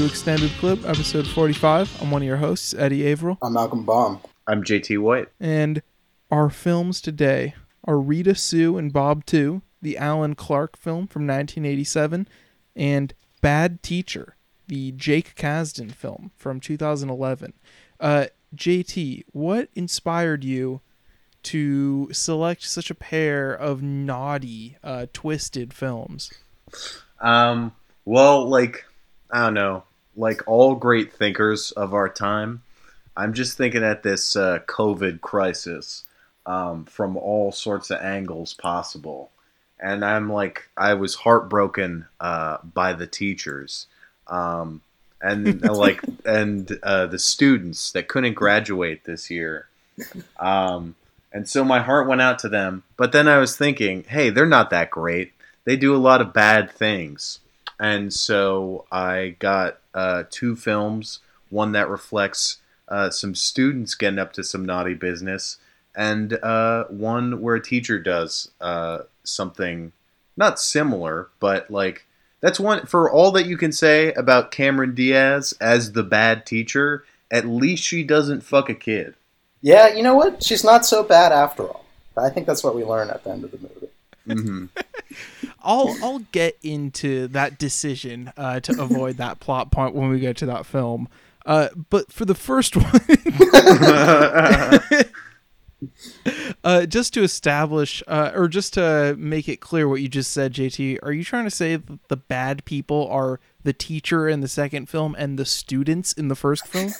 Welcome to Extended Clip, episode 45. I'm one of your hosts, Eddie Averill. I'm Malcolm Baum. I'm JT White. And our films today are Rita Sue and Bob Too, the Alan Clarke film from 1987, and Bad Teacher, the Jake Kasdan film from 2011. Uh, JT, what inspired you to select such a pair of naughty, uh, twisted films? Um, well, like, I don't know, like all great thinkers of our time, I'm just thinking at this uh, COVID crisis um, from all sorts of angles possible. And I'm like, I was heartbroken uh, by the teachers. Um, and uh, like, and uh, the students that couldn't graduate this year. Um, and so my heart went out to them. But then I was thinking, hey, they're not that great. They do a lot of bad things. And so I got uh, two films one that reflects uh, some students getting up to some naughty business, and uh, one where a teacher does uh, something not similar, but like that's one for all that you can say about Cameron Diaz as the bad teacher. At least she doesn't fuck a kid. Yeah, you know what? She's not so bad after all. I think that's what we learn at the end of the movie. Mm-hmm. I'll I'll get into that decision uh, to avoid that plot point when we get to that film. Uh, but for the first one, uh, just to establish, uh, or just to make it clear what you just said, JT, are you trying to say that the bad people are the teacher in the second film and the students in the first film?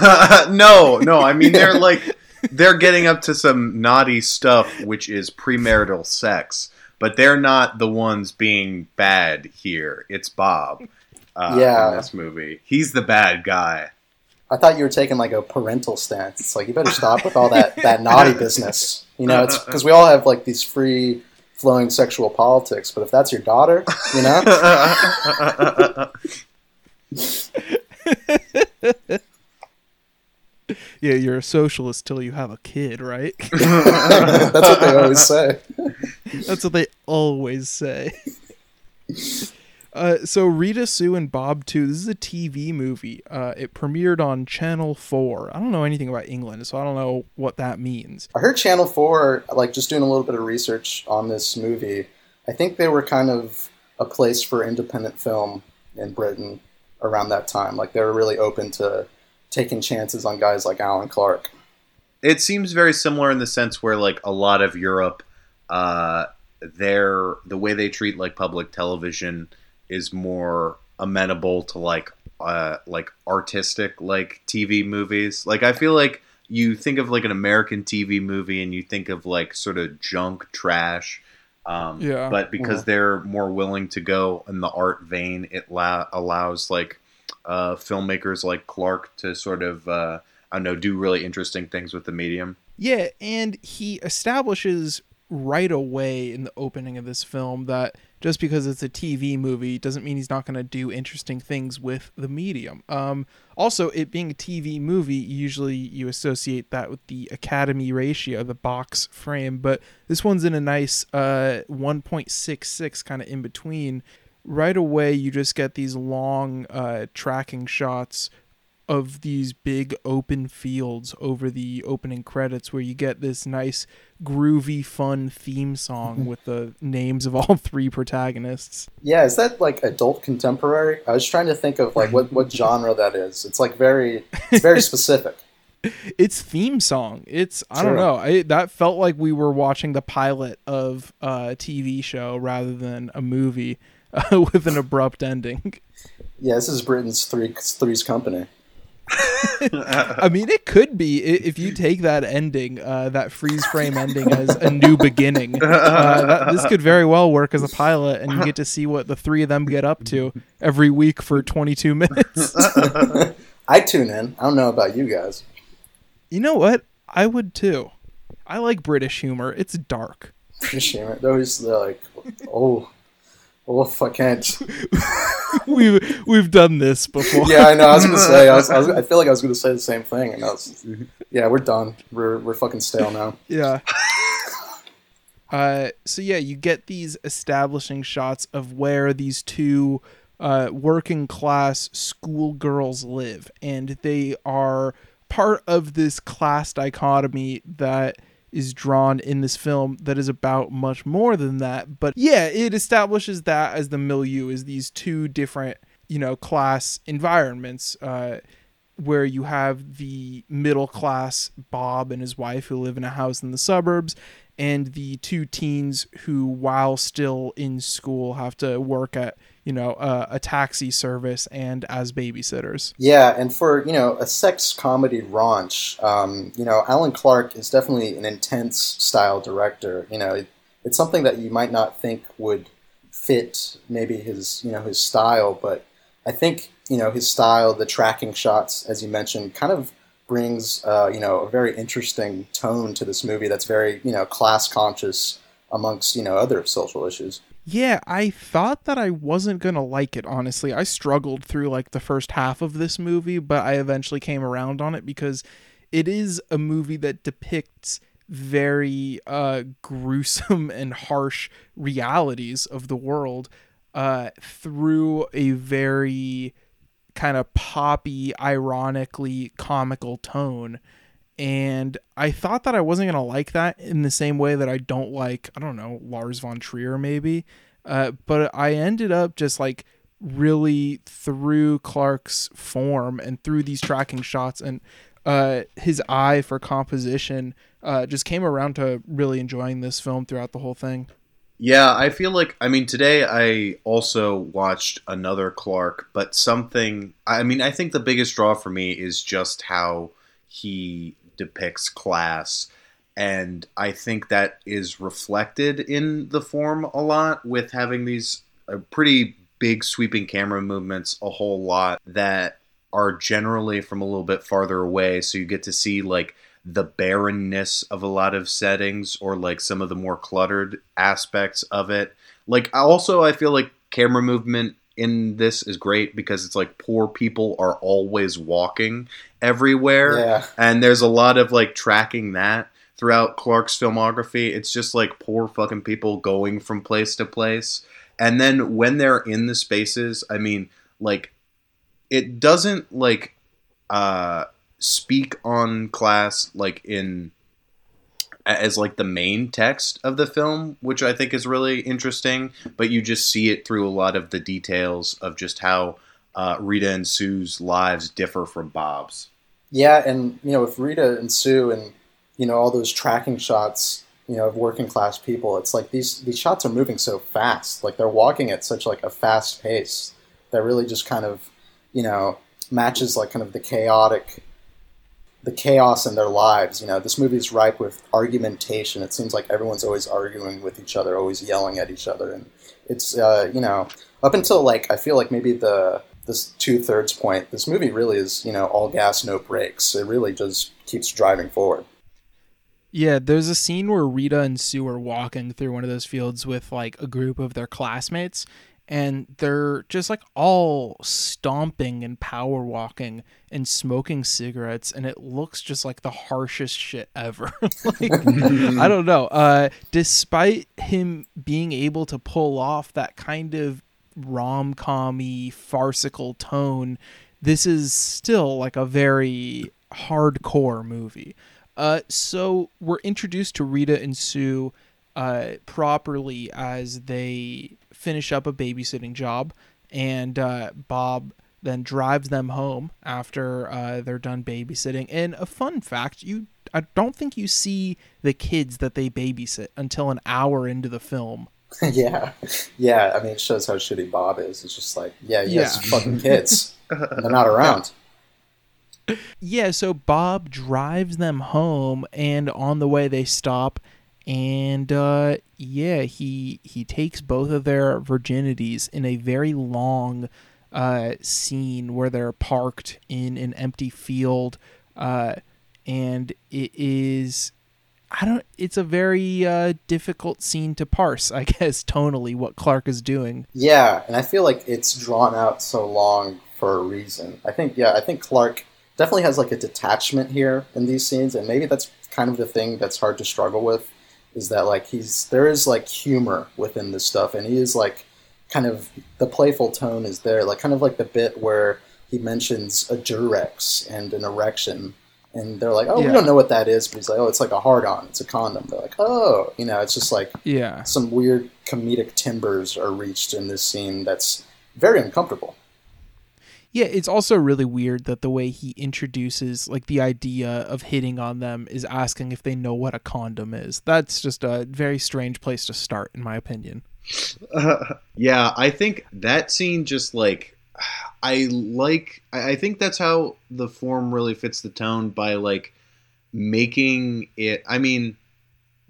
no, no. I mean, they're like they're getting up to some naughty stuff, which is premarital sex, but they're not the ones being bad here. It's Bob. Uh, Yeah. in this movie, he's the bad guy. I thought you were taking like a parental stance. It's like you better stop with all that that naughty business. You know, it's because we all have like these free flowing sexual politics. But if that's your daughter, you know, Yeah, you're a socialist till you have a kid, right? that's what they always say. That's what they always say. Uh, so Rita Sue and Bob Too, this is a TV movie. Uh, it premiered on Channel 4. I don't know anything about England, so I don't know what that means. I heard Channel Four, like just doing a little bit of research on this movie. I think they were kind of a place for independent film in Britain around that time. Like they were really open to taking chances on guys like Alan Clarke. it seems very similar in the sense where like a lot of Europe, uh, their the way they treat like public television is more amenable to like uh, like artistic like TV movies. Like I feel like you think of like an American TV movie and you think of like sort of junk trash. Um, Yeah. But because Yeah. they're more willing to go in the art vein, it la- allows like uh, filmmakers like Clarke to sort of uh, I don't know do really interesting things with the medium. Yeah, and he establishes right away in the opening of this film that just because it's a TV movie doesn't mean he's not going to do interesting things with the medium. Um, also, it being a TV movie, usually you associate that with the Academy ratio, the box frame, but this one's in a nice uh, 1.66 kind of in between. Right away, you just get these long uh, tracking shots of these big open fields over the opening credits where you get this nice groovy fun theme song with the names of all three protagonists Yeah, is that like adult contemporary? I was trying to think of like what, what genre that is. It's like very it's very specific. it's theme song it's i don't Sure. know I, that felt like we were watching the pilot of a tv show rather than a movie uh, with an abrupt ending Yeah, this is Britain's three Three's Company. I mean, it could be if you take that ending, uh, that freeze frame ending as a new beginning. Uh, that, this could very well work as a pilot, and you get to see what the three of them get up to every week for 22 minutes. I tune in. I don't know about you guys. you know what? I would too. I like British humor. It's dark. British humor. it. They're always they're like, oh, if I can't. We've we've done this before. Yeah, I know. I was gonna say. I, was, I, was, I feel like I was gonna say the same thing, and I was. Yeah, we're done. We're we're fucking stale now. Yeah. Uh, so yeah, you get these establishing shots of where these two uh, working class schoolgirls live, and they are part of this class dichotomy that is drawn in this film that is about much more than that. But yeah, it establishes that as the milieu is these two different, you know, class environments. Uh, where you have the middle class Bob and his wife who live in a house in the suburbs, and the two teens who, while still in school, have to work at you know uh, a taxi service and as babysitters. Yeah, and for you know a sex comedy raunch, um, you know Alan Clarke is definitely an intense style director. You know, it, it's something that you might not think would fit maybe his you know his style, but I think you know his style, the tracking shots, as you mentioned, kind of brings uh, you know a very interesting tone to this movie that's very you know class conscious amongst you know other social issues. Yeah, I thought that I wasn't gonna like it. Honestly, I struggled through like the first half of this movie, but I eventually came around on it because it is a movie that depicts very uh, gruesome and harsh realities of the world uh, through a very kind of poppy, ironically comical tone. And I thought that I wasn't to like that in the same way that I don't like, I don't know, Lars von Trier maybe. Uh, but I ended up just like really through Clarke's form and through these tracking shots and uh, his eye for composition uh, just came around to really enjoying this film throughout the whole thing. Yeah, I feel like I mean today I also watched another Clarke, but something I mean I think the biggest draw for me is just how he depicts class and I think that is reflected in the form a lot with having these uh, pretty big sweeping camera movements a whole lot that are generally from a little bit farther away so you get to see like the barrenness of a lot of settings or like some of the more cluttered aspects of it. Like also I feel like camera movement in this is great because it's like poor people are always walking everywhere Yeah. and there's a lot of like tracking that throughout Clarke's filmography. It's just like poor fucking people going from place to place. And then when they're in the spaces, I mean, like it doesn't like uh speak on class like in as like the main text of the film, which I think is really interesting. But you just see it through a lot of the details of just how uh, Rita and Sue's lives differ from Bob's. Yeah, and you know, with Rita and Sue and you know all those tracking shots, you know, of working class people, it's like these these shots are moving so fast. Like they're walking at such like a fast pace that really just kind of, you know, matches like kind of the chaotic the chaos in their lives. You know, this movie is ripe with argumentation. It seems like everyone's always arguing with each other, always yelling at each other, and it's uh, you know up until like I feel like maybe the this two thirds point, this movie really is you know all gas no brakes. It really just keeps driving forward. Yeah, there's a scene where Rita and Sue are walking through one of those fields with like a group of their classmates, and they're just like all stomping and power walking and smoking cigarettes, and it looks just like the harshest shit ever. like, I don't know. Uh, despite him being able to pull off that kind of rom commy farcical tone, this is still like a very hardcore movie. Uh, so we're introduced to Rita and Sue uh, properly as they finish up a babysitting job, and uh, Bob then drives them home after uh, they're done babysitting. And a fun fact: you, I don't think you see the kids that they babysit until an hour into the film. yeah, yeah. I mean, it shows how shitty Bob is. It's just like, yeah, he has Yeah. fucking kids. they're not around. Yeah, so Bob drives them home, and on the way they stop, and uh, yeah, he he takes both of their virginities in a very long uh, scene where they're parked in an empty field, uh, and it is. I don't. It's a very uh, difficult scene to parse, I guess, tonally. What Clarke is doing. Yeah, and I feel like it's drawn out so long for a reason. I think, yeah, I think Clarke definitely has like a detachment here in these scenes, and maybe that's kind of the thing that's hard to struggle with is that like he's there is like humor within this stuff, and he is like kind of the playful tone is there, like kind of like the bit where he mentions a Durex and an erection, and they're like, "Oh, Yeah. we don't know what that is," but he's like, "Oh, it's like a hard-on, it's a condom." They're like, "Oh, you know, it's just like Yeah. some weird comedic timbers are reached in this scene that's very uncomfortable." Yeah, it's also really weird that the way he introduces like the idea of hitting on them is asking if they know what a condom is. That's just a very strange place to start in my opinion. yeah, I think that scene just like I like. I I think that's how the form really fits the tone by like making it. I mean,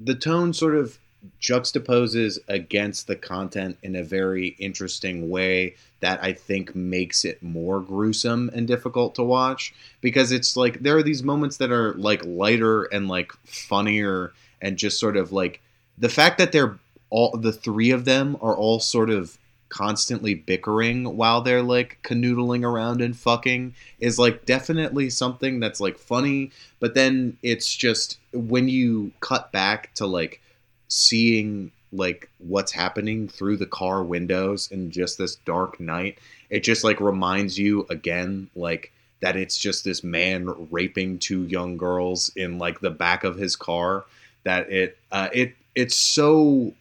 the tone sort of juxtaposes against the content in a very interesting way that I think makes it more gruesome and difficult to watch. Because it's like there are these moments that are like lighter and like funnier and just sort of like the fact that they're all the three of them are all sort of constantly bickering while they're like canoodling around and fucking is like definitely something that's like funny. But then it's just when you cut back to like seeing like what's happening through the car windows in just this dark night it just like reminds you again like that it's just this man raping two young girls in like the back of his car that it uh, it it's so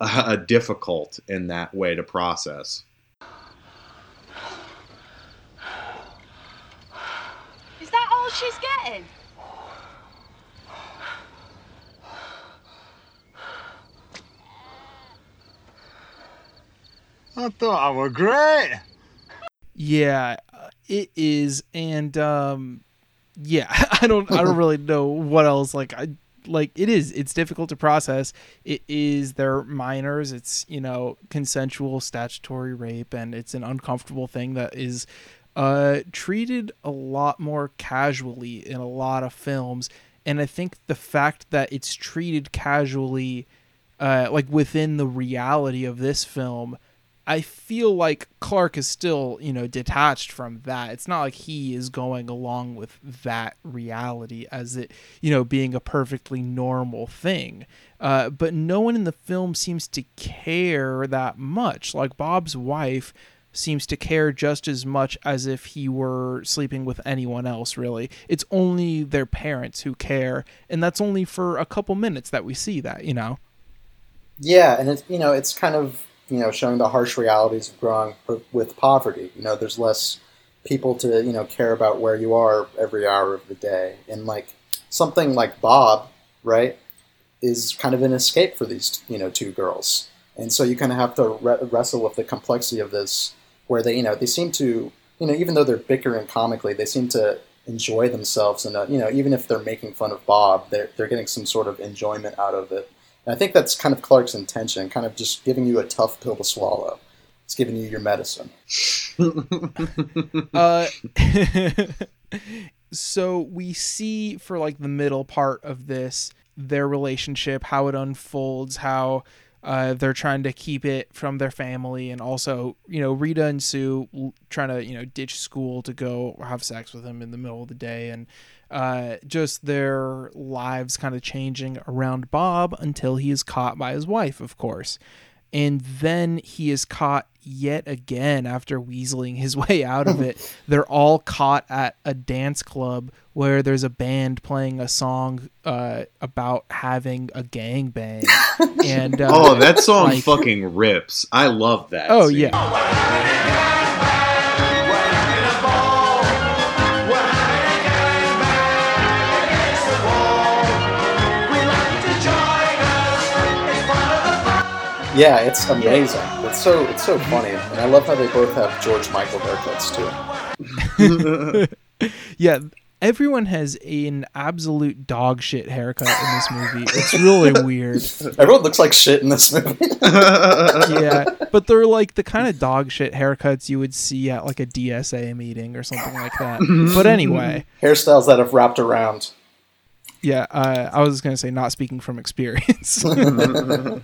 uh, difficult in that way to process Is that all she's getting? I thought I were great. Yeah, uh, it is and um yeah, I don't I don't really know what else like I like it is it's difficult to process. It is they're minors, it's, you know, consensual statutory rape and it's an uncomfortable thing that is uh treated a lot more casually in a lot of films and I think the fact that it's treated casually uh like within the reality of this film I feel like Clarke is still, you know, detached from that. It's not like he is going along with that reality as it, you know, being a perfectly normal thing. Uh, but no one in the film seems to care that much. Like Bob's wife seems to care just as much as if he were sleeping with anyone else, really. It's only their parents who care. And that's only for a couple minutes that we see that, you know? Yeah, and it's you know it's kind of you know showing the harsh realities of growing with poverty. You know, there's less people to you know care about where you are every hour of the day, and like something like Bob, right, is kind of an escape for these you know two girls, and so you kind of have to re- wrestle with the complexity of this, where they you know they seem to you know even though they're bickering comically, they seem to enjoy themselves, and you know even if they're making fun of Bob, they're they're getting some sort of enjoyment out of it. And I think that's kind of Clarke's intention, kind of just giving you a tough pill to swallow. It's giving you your medicine. uh so we see for like the middle part of this their relationship how it unfolds how uh, they're trying to keep it from their family and also you know rita and sue trying to you know ditch school to go have sex with him in the middle of the day and uh, just their lives kind of changing around bob until he is caught by his wife of course and then he is caught yet again after weaseling his way out of it. They're all caught at a dance club where there's a band playing a song uh, about having a gangbang. and uh, oh that song like- fucking rips i love that Oh scene. yeah, Yeah, it's amazing. It's so it's so funny, and I love how they both have George Michael haircuts too. yeah. Everyone has an absolute dog shit haircut in this movie. It's really weird. Everyone looks like shit in this movie. yeah, but they're like the kind of dog shit haircuts you would see at like a DSA meeting or something like that. But anyway, Hairstyles that have wrapped around. Yeah, uh, I was gonna say not speaking from experience. but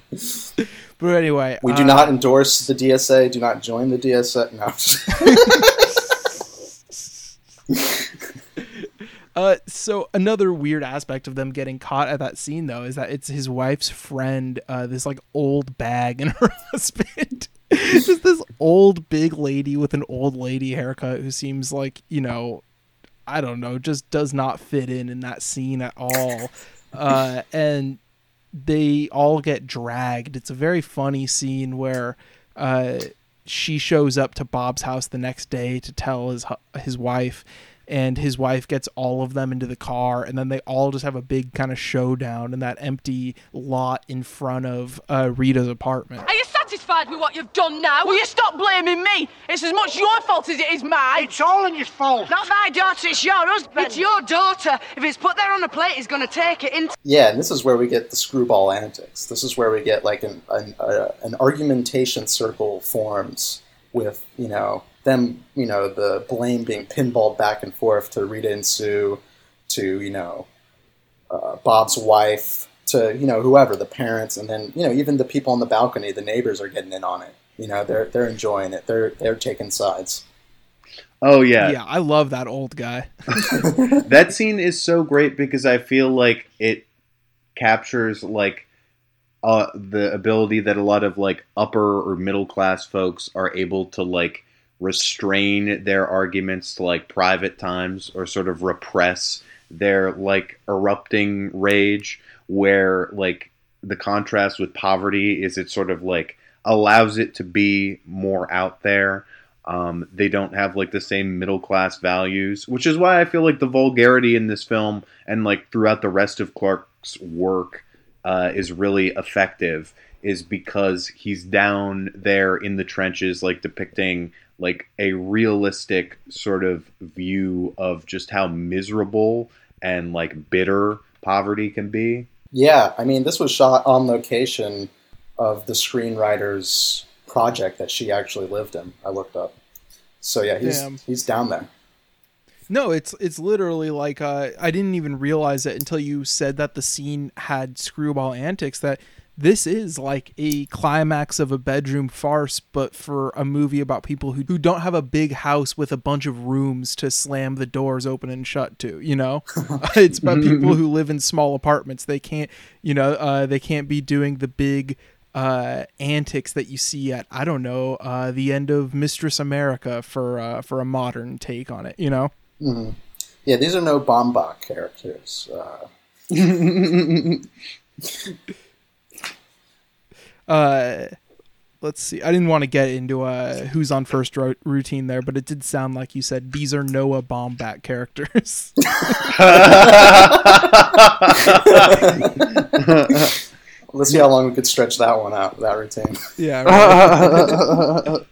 anyway, We do uh, not endorse the DSA. Do not join the DSA. No. Uh, so another weird aspect of them getting caught at that scene though is that it's his wife's friend, uh, this like old bag and her husband. just this old big lady with an old lady haircut who seems like you know i don't know just does not fit in in that scene at all. Uh, and they all get dragged. It's a very funny scene where uh, she shows up to bob's house the next day to tell his his wife and his wife gets all of them into the car and then they all just have a big kind of showdown in that empty lot in front of uh, rita's apartment Are you satisfied with what you've done now? Will you stop blaming me? It's as much your fault as it is mine. It's all in your fault. Not my daughter, it's your husband. It's your daughter. If it's put there on a plate, he's going to take it in. Yeah, and this is where we get the screwball antics. This is where we get like an an, uh, an argumentation circle forms with you know them you know the blame being pinballed back and forth to Rita and Sue, to you know uh, Bob's wife, to you know whoever the parents, and then you know even the people on the balcony, the neighbors are getting in on it. You know they're they're enjoying it. They're they're taking sides. Oh yeah. yeah i love that old guy that scene is so great because I feel like it captures like uh, the ability that a lot of like upper or middle class folks are able to like restrain their arguments to like private times or sort of repress their like erupting rage where like the contrast with poverty is it sort of like allows it to be more out there um, they don't have like the same middle class values, which is why I feel like the vulgarity in this film and like throughout the rest of Clarke's work uh, is really effective. Is because he's down there in the trenches, like depicting like a realistic sort of view of just how miserable and like bitter poverty can be. Yeah, I mean, this was shot on location of the screenwriter's project that she actually lived in. I looked up. So yeah, he's Damn. he's down there. No, it's it's literally like uh, I didn't even realize it until you said that the scene had screwball antics. That this is like a climax of a bedroom farce, but for a movie about people who, who don't have a big house with a bunch of rooms to slam the doors open and shut to. You know, it's about people who live in small apartments. They can't, you know, uh, they can't be doing the big uh antics that you see at I don't know uh the end of Mistress America for uh for a modern take on it you know hmm Yeah, these are no Baumbach characters. Uh, let's see i didn't want to get into uh who's on first ro- routine there but it did sound like you said these are noah baumbach characters let's see how long we could stretch that one out. That routine. yeah right.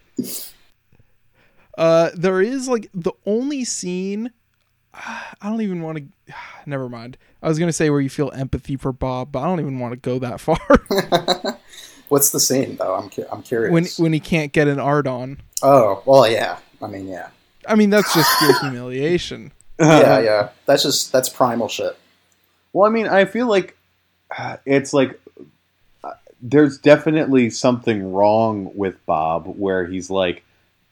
uh there is like the only scene i don't even want to never mind i was gonna say where you feel empathy for bob but i don't even want to go that far What's the scene though? I'm cu- I'm curious. when when he can't get an art on oh well, yeah. I mean, yeah, i mean that's just pure humiliation yeah, yeah. That's just that's primal shit. Well, I mean, I feel like uh, it's like uh, there's definitely something wrong with Bob where he's like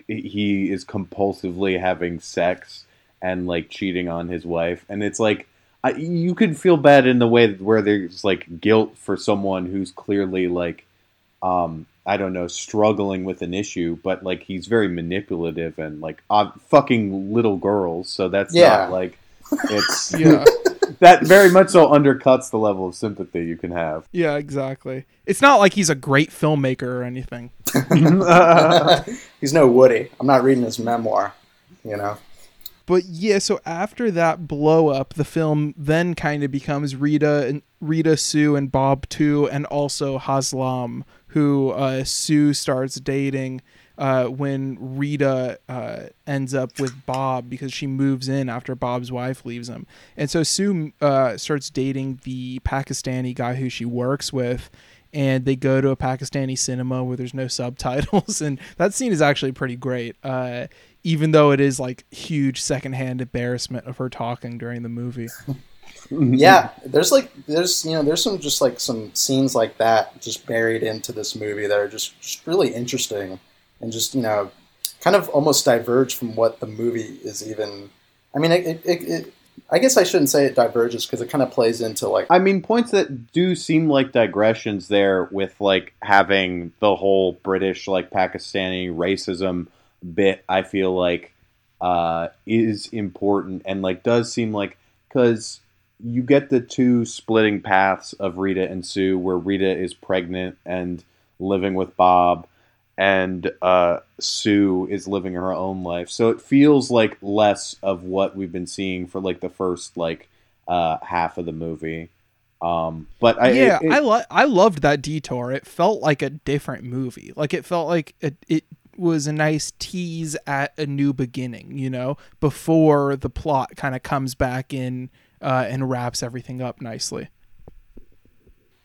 he is compulsively having sex and like cheating on his wife, and it's like I, you could feel bad in the way where there's like guilt for someone who's clearly like um I don't know struggling with an issue, but like he's very manipulative and like uh, fucking little girls, so that's Yeah. not like it's yeah that very much so undercuts the level of sympathy you can have. Yeah, exactly. It's not like he's a great filmmaker or anything. He's no Woody. I'm not reading his memoir. You know. But yeah, so after that blow up, the film then kind of becomes Rita and Rita, Sue, and Bob too, and also Aslam, who uh, Sue starts dating uh, when Rita uh, ends up with Bob because she moves in after Bob's wife leaves him, and so Sue uh, starts dating the Pakistani guy who she works with. And they go to a Pakistani cinema where there's no subtitles, and that scene is actually pretty great. Uh, even though it is like huge secondhand embarrassment of her talking during the movie. Yeah, there's like there's you know there's some just like some scenes like that just buried into this movie that are just just really interesting and just you know kind of almost diverge from what the movie is even. I mean, it it, it, it I guess I shouldn't say it diverges because it kind of plays into like I mean, points that do seem like digressions there with like having the whole British like Pakistani racism bit. I feel like uh, is important and like does seem like because you get the two splitting paths of Rita and Sue, where Rita is pregnant and living with Bob, and uh, Sue is living her own life. So it feels like less of what we've been seeing for like the first like uh, half of the movie. Um, but I yeah, it- it- I lo- I loved that detour. It felt like a different movie. Like it felt like it, it was a nice tease at a new beginning. You know, before the plot kind of comes back in uh, and wraps everything up nicely.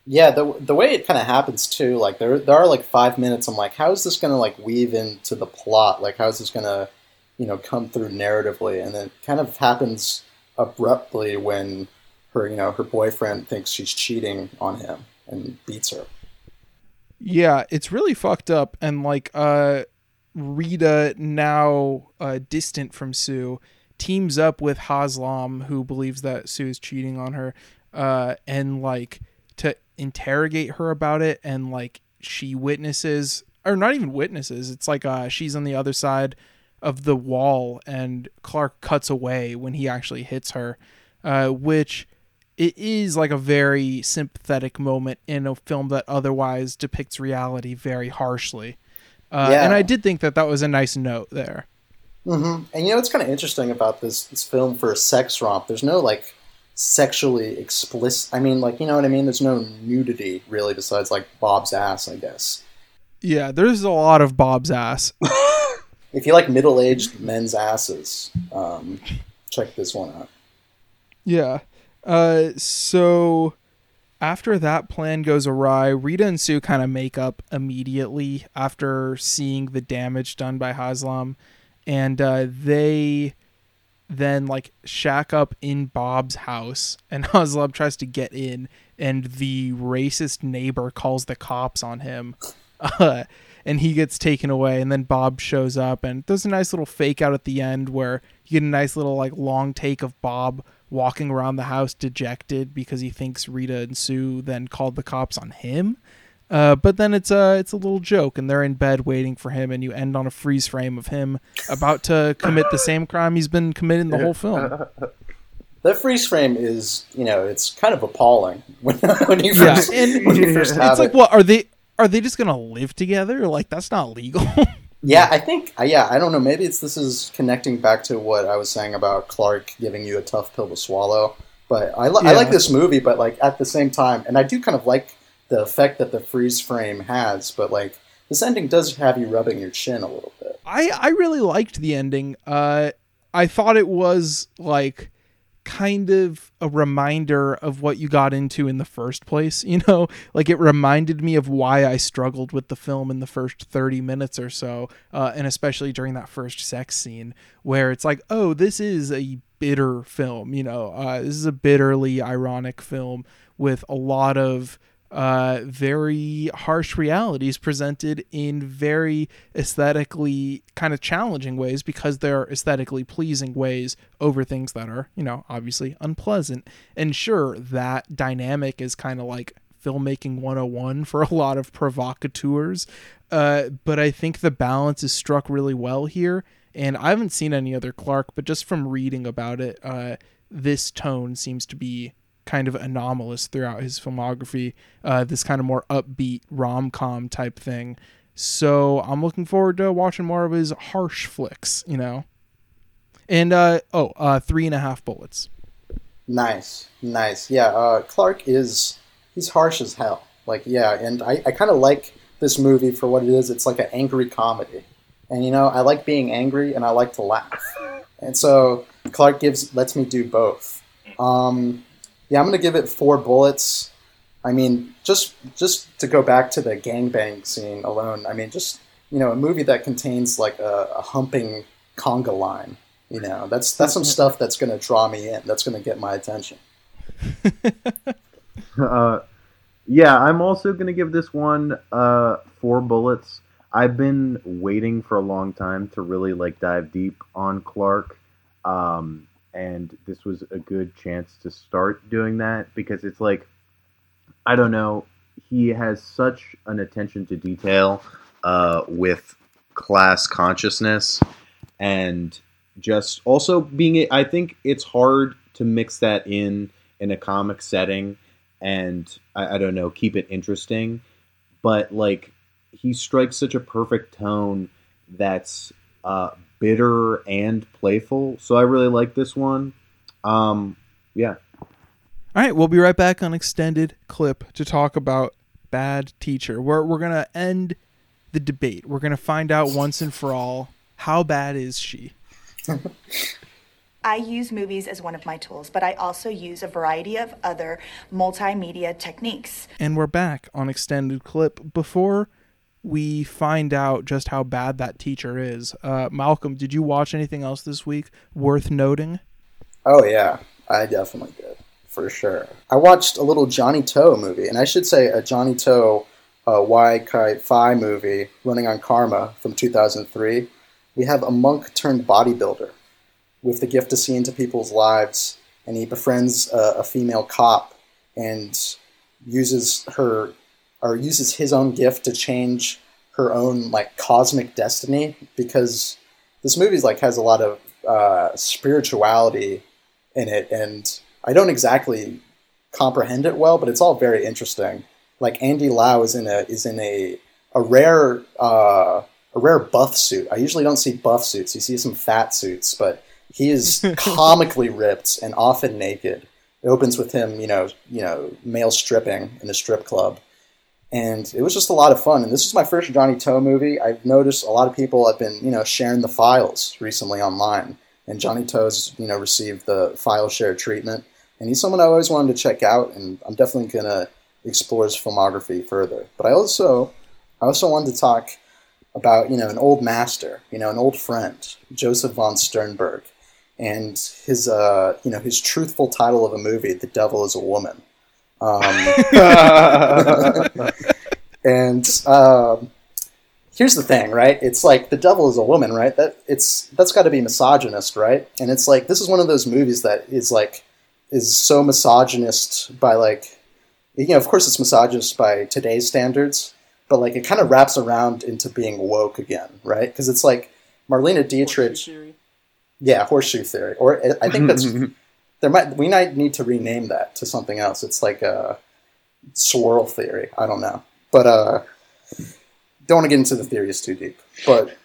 yeah the the way it kind of happens too. Like there there are like five minutes. I'm like, how is this gonna like weave into the plot? Like how is this gonna you know come through narratively? And then it kind of happens abruptly when her you know her boyfriend thinks she's cheating on him and beats her. Yeah, it's really fucked up. And like, uh, Rita, now uh, distant from Sue, teams up with Aslam, who believes that Sue is cheating on her, uh, and like to interrogate her about it. And like, she witnesses, or not even witnesses, it's like uh, she's on the other side of the wall, and Clarke cuts away when he actually hits her, uh, which it is like a very sympathetic moment in a film that otherwise depicts reality very harshly. Uh, Yeah. And I did think that that was a nice note there. Hmm And you know what's kind of interesting about this this film for a sex romp? There's no like sexually explicit. I mean, like you know what I mean. There's no nudity really, besides like Bob's ass, I guess. Yeah, there's a lot of Bob's ass. If you like middle aged men's asses, um, check this one out. Yeah. Uh, so after that plan goes awry, Rita and Sue kind of make up immediately after seeing the damage done by Aslam, and uh, they then like shack up in Bob's house, and Aslam tries to get in, and the racist neighbor calls the cops on him. Uh, and he gets taken away and then bob shows up and there's a nice little fake out at the end where you get a nice little like long take of bob walking around the house dejected because he thinks rita and sue then called the cops on him uh, but then it's a it's a little joke and they're in bed waiting for him and you end on a freeze frame of him about to commit the same crime he's been committing the whole film That freeze frame is, you know, it's kind of appalling when, when you Yeah, first, and when you first it's like it. what are they are they just gonna live together like that's not legal Yeah, I think. uh, Yeah, I don't know. Maybe it's this is connecting back to what I was saying about Clarke giving you a tough pill to swallow. But I, li- I like this movie, but like at the same time, and I do kind of like the effect that the freeze frame has. But like this ending does have you rubbing your chin a little bit. I I really liked the ending. Uh, I thought it was like kind of a reminder of what you got into in the first place. You know, like it reminded me of why I struggled with the film in the first thirty minutes or so, uh, and especially during that first sex scene where it's like, oh, this is a bitter film. You know, uh, this is a bitterly ironic film with a lot of uh, very harsh realities presented in very aesthetically kind of challenging ways because they're aesthetically pleasing ways over things that are, you know, obviously unpleasant. And sure, that dynamic is kind of like filmmaking 101 for a lot of provocateurs. Uh, but I think the balance is struck really well here. And I haven't seen any other Clarke, but just from reading about it, uh, this tone seems to be kind of anomalous throughout his filmography. Uh, this kind of more upbeat rom com type thing. So I'm looking forward to watching more of his harsh flicks, you know. And uh, oh, uh, three and a half bullets. Nice, nice. Yeah, uh, Clarke is he's harsh as hell. Like, yeah, and I, I kind of like this movie for what it is. It's like an angry comedy, and you know, I like being angry and I like to laugh, and so Clarke gives lets me do both. Um, yeah, I'm gonna give it four bullets. I mean, just just to go back to the gangbang scene alone. I mean, just you know, a movie that contains like a, a humping conga line. You know, that's that's some stuff that's gonna draw me in. That's gonna get my attention. uh, yeah, I'm also gonna give this one uh, four bullets. I've been waiting for a long time to really like dive deep on Clarke, um, and this was a good chance to start doing that because it's like I don't know, he has such an attention to detail uh, with class consciousness and just also being I think it's hard to mix that in in a comic setting and I, I don't know keep it interesting but like he strikes such a perfect tone that's uh, bitter and playful so I really like this one um yeah All right, we'll be right back on extended clip to talk about Bad Teacher. We're we're gonna end the debate. We're gonna find out once and for all how bad is she. I use movies as one of my tools, but I also use a variety of other multimedia techniques. And we're back on extended clip. Before we find out just how bad that teacher is, uh, Malcolm, did you watch anything else this week worth noting? Oh yeah, I definitely did for sure. I watched a little Johnnie To movie, and I should say a Johnnie To uh, Wai Ka-fai movie running on Karma from 2003. We have a monk turned bodybuilder with the gift to see into people's lives, and he befriends a female cop and uses her or uses his own gift to change her own like cosmic destiny because this movie's like has a lot of uh, spirituality in it, and I don't exactly comprehend it well, but it's all very interesting. Like Andy Lau is in a is in a a rare uh, a rare buff suit. I usually don't see buff suits. You see some fat suits, but he is comically ripped and often naked. It opens with him, you know, you know, male stripping in a strip club, and it was just a lot of fun. And this is my first Johnnie To movie. I've noticed a lot of people have been, you know, sharing the files recently online, and Johnnie To's, you know, received the file share treatment. And he's someone I always wanted to check out, and I'm definitely gonna explore his filmography further. But I also, I also wanted to talk about, you know, an old master, you know, an old friend, Josef von Sternberg, and his, uh, you know, his truthful title of a movie, "The Devil Is a Woman." Um, and um, here's the thing, right? It's like the devil is a woman, right? That it's that's got to be misogynist, right? And it's like this is one of those movies that is like is so misogynist by like you know, of course it's misogynist by today's standards, but like it kind of wraps around into being woke again, right? Because it's like Marlene Dietrich, yeah, horseshoe theory, or I think that's there might we might need to rename that to something else. It's like a swirl theory. I don't know, but uh, don't want to get into the theories too deep. But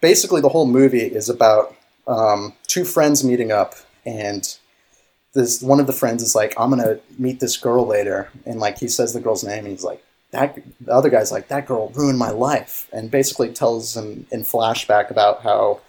basically, the whole movie is about um, two friends meeting up, and this one of the friends is like, "I'm gonna meet this girl later," and like he says the girl's name, and he's like, "That." The other guy's like, "That girl ruined my life," and basically tells him in flashback about how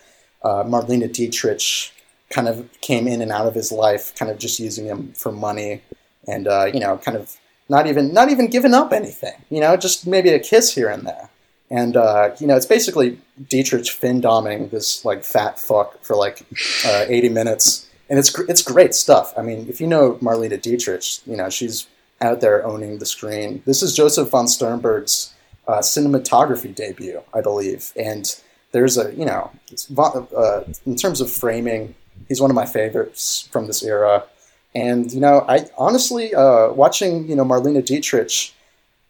uh, Marlene Dietrich kind of came in and out of his life, kind of just using him for money, and uh, you know, kind of not even not even giving up anything. You know, just maybe a kiss here and there. And uh, you know, it's basically Dietrich fin doming this like fat fuck for like uh, eighty minutes, and it's it's great stuff. I mean, if you know Marlene Dietrich, you know she's out there owning the screen. This is Josef von Sternberg's uh, cinematography debut, I believe, and there's a you know uh, in terms of framing, he's one of my favorites from this era. And you know, I honestly uh, watching you know Marlene Dietrich,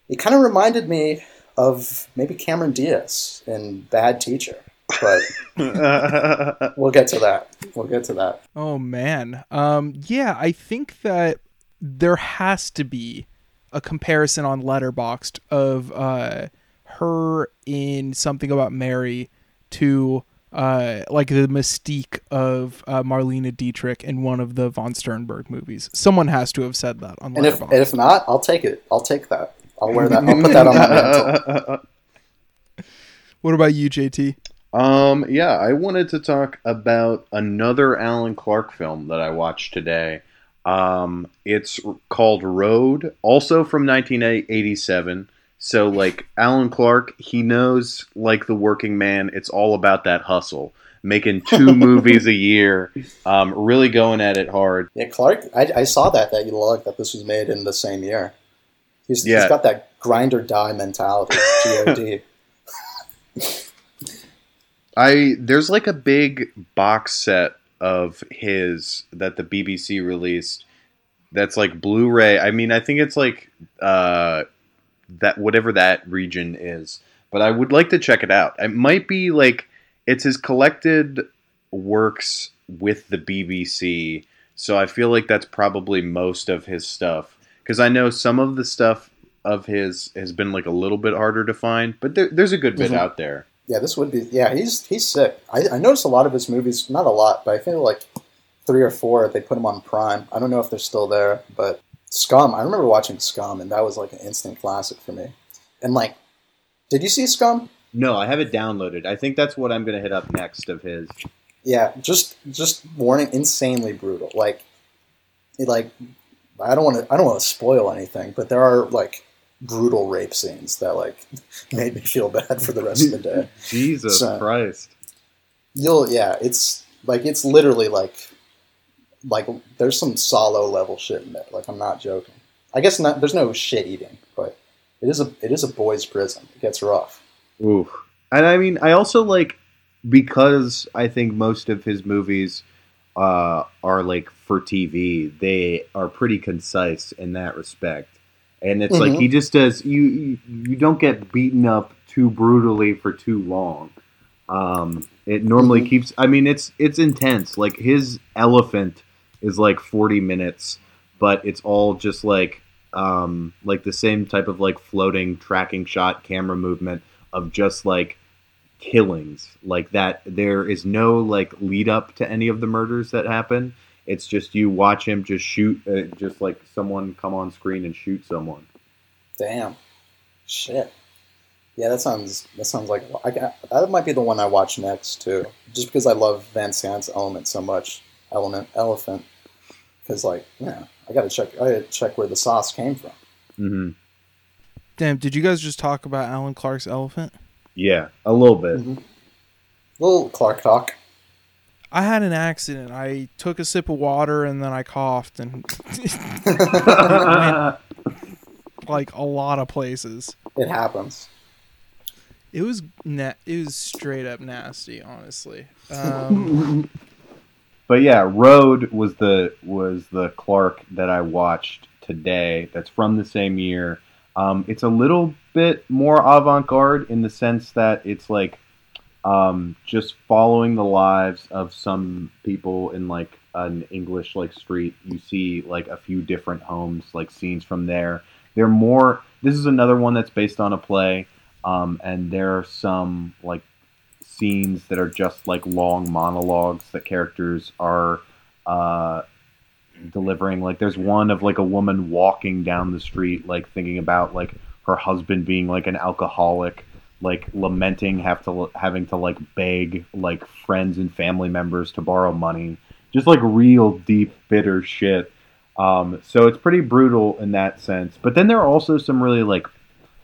it kind of reminded me of maybe Cameron Diaz in Bad Teacher. But we'll get to that. We'll get to that. Oh man. Um yeah, I think that there has to be a comparison on Letterboxd of uh her in something about Mary to uh like the mystique of uh, Marlene Dietrich in one of the von Sternberg movies. Someone has to have said that on And if and if not, I'll take it. I'll take that. I'll wear that. I'll put that on my mantle. what about you, JT? Um, yeah, I wanted to talk about another Alan Clarke film that I watched today. Um, it's called Road, also from 1987. So, like Alan Clarke, he knows, like the working man, it's all about that hustle, making two movies a year, um, really going at it hard. Yeah, Clarke. I, I saw that that you logged that this was made in the same year. He's, Yeah. he's got that grind or die mentality. God. I there's like a big box set of his that the BBC released. That's like Blu-ray. I mean, I think it's like uh, that whatever that region is. But I would like to check it out. It might be like it's his collected works with the BBC. So I feel like that's probably most of his stuff because I know some of the stuff of his has been like a little bit harder to find, but there, there's a good bit Mhm. out there. Yeah, this would be. Yeah, he's he's sick. I, I noticed a lot of his movies, not a lot, but I think like three or four. They put him on Prime. I don't know if they're still there, but Scum. I remember watching Scum, and that was like an instant classic for me. And like, did you see Scum? No, I have it downloaded. I think that's what I'm gonna hit up next of his. Yeah, just just warning, insanely brutal. Like, it, like I don't want to I don't want to spoil anything, but there are like brutal rape scenes that like made me feel bad for the rest of the day. Jesus So- Christ. You'll yeah, it's like it's literally like like there's some Salò level shit in there. Like I'm not joking. I guess not. There's no shit eating, but it is a it is a boys' prison. It gets rough. Ooh. And I mean, I also like because I think most of his movies uh, are like for TV. They are pretty concise in that respect, and it's like Mhm. he just does. You you don't get beaten up too brutally for too long. Um, it normally Mhm. keeps. I mean, it's it's intense. Like his elephant is like forty minutes, but it's all just like um, like the same type of like floating tracking shot camera movement of just like killings like that there is no like lead up to any of the murders that happen it's just you watch him just shoot uh, just like someone come on screen and shoot someone Damn, shit. Yeah, that sounds that sounds like I that might be the one I watch next too. Just because I love Van Sant's Element so much, Element Elephant. Because like, yeah, I gotta check. I gotta check where the sauce came from. hmm Damn, did you guys just talk about Alan Clarke's elephant? yeah a little bit Mhm. Little Clark talk. I had an accident. I took a sip of water and then I coughed and like a lot of places. It happens. It was na- it was straight up nasty, honestly. Um, but yeah road was the was the clarke that i watched today. That's from the same year. Um, it's a little bit more avant-garde in the sense that it's like um, just following the lives of some people in like an english like street. You see like a few different homes like scenes from there. They're more this is another one that's based on a play um, and there are some like scenes that are just like long monologues that characters are uh, delivering. Like there's one of like a woman walking down the street, like thinking about like her husband being like an alcoholic, like lamenting have to having to like beg like friends and family members to borrow money, just like real deep bitter shit. Um, so it's pretty brutal in that sense. But then there are also some really like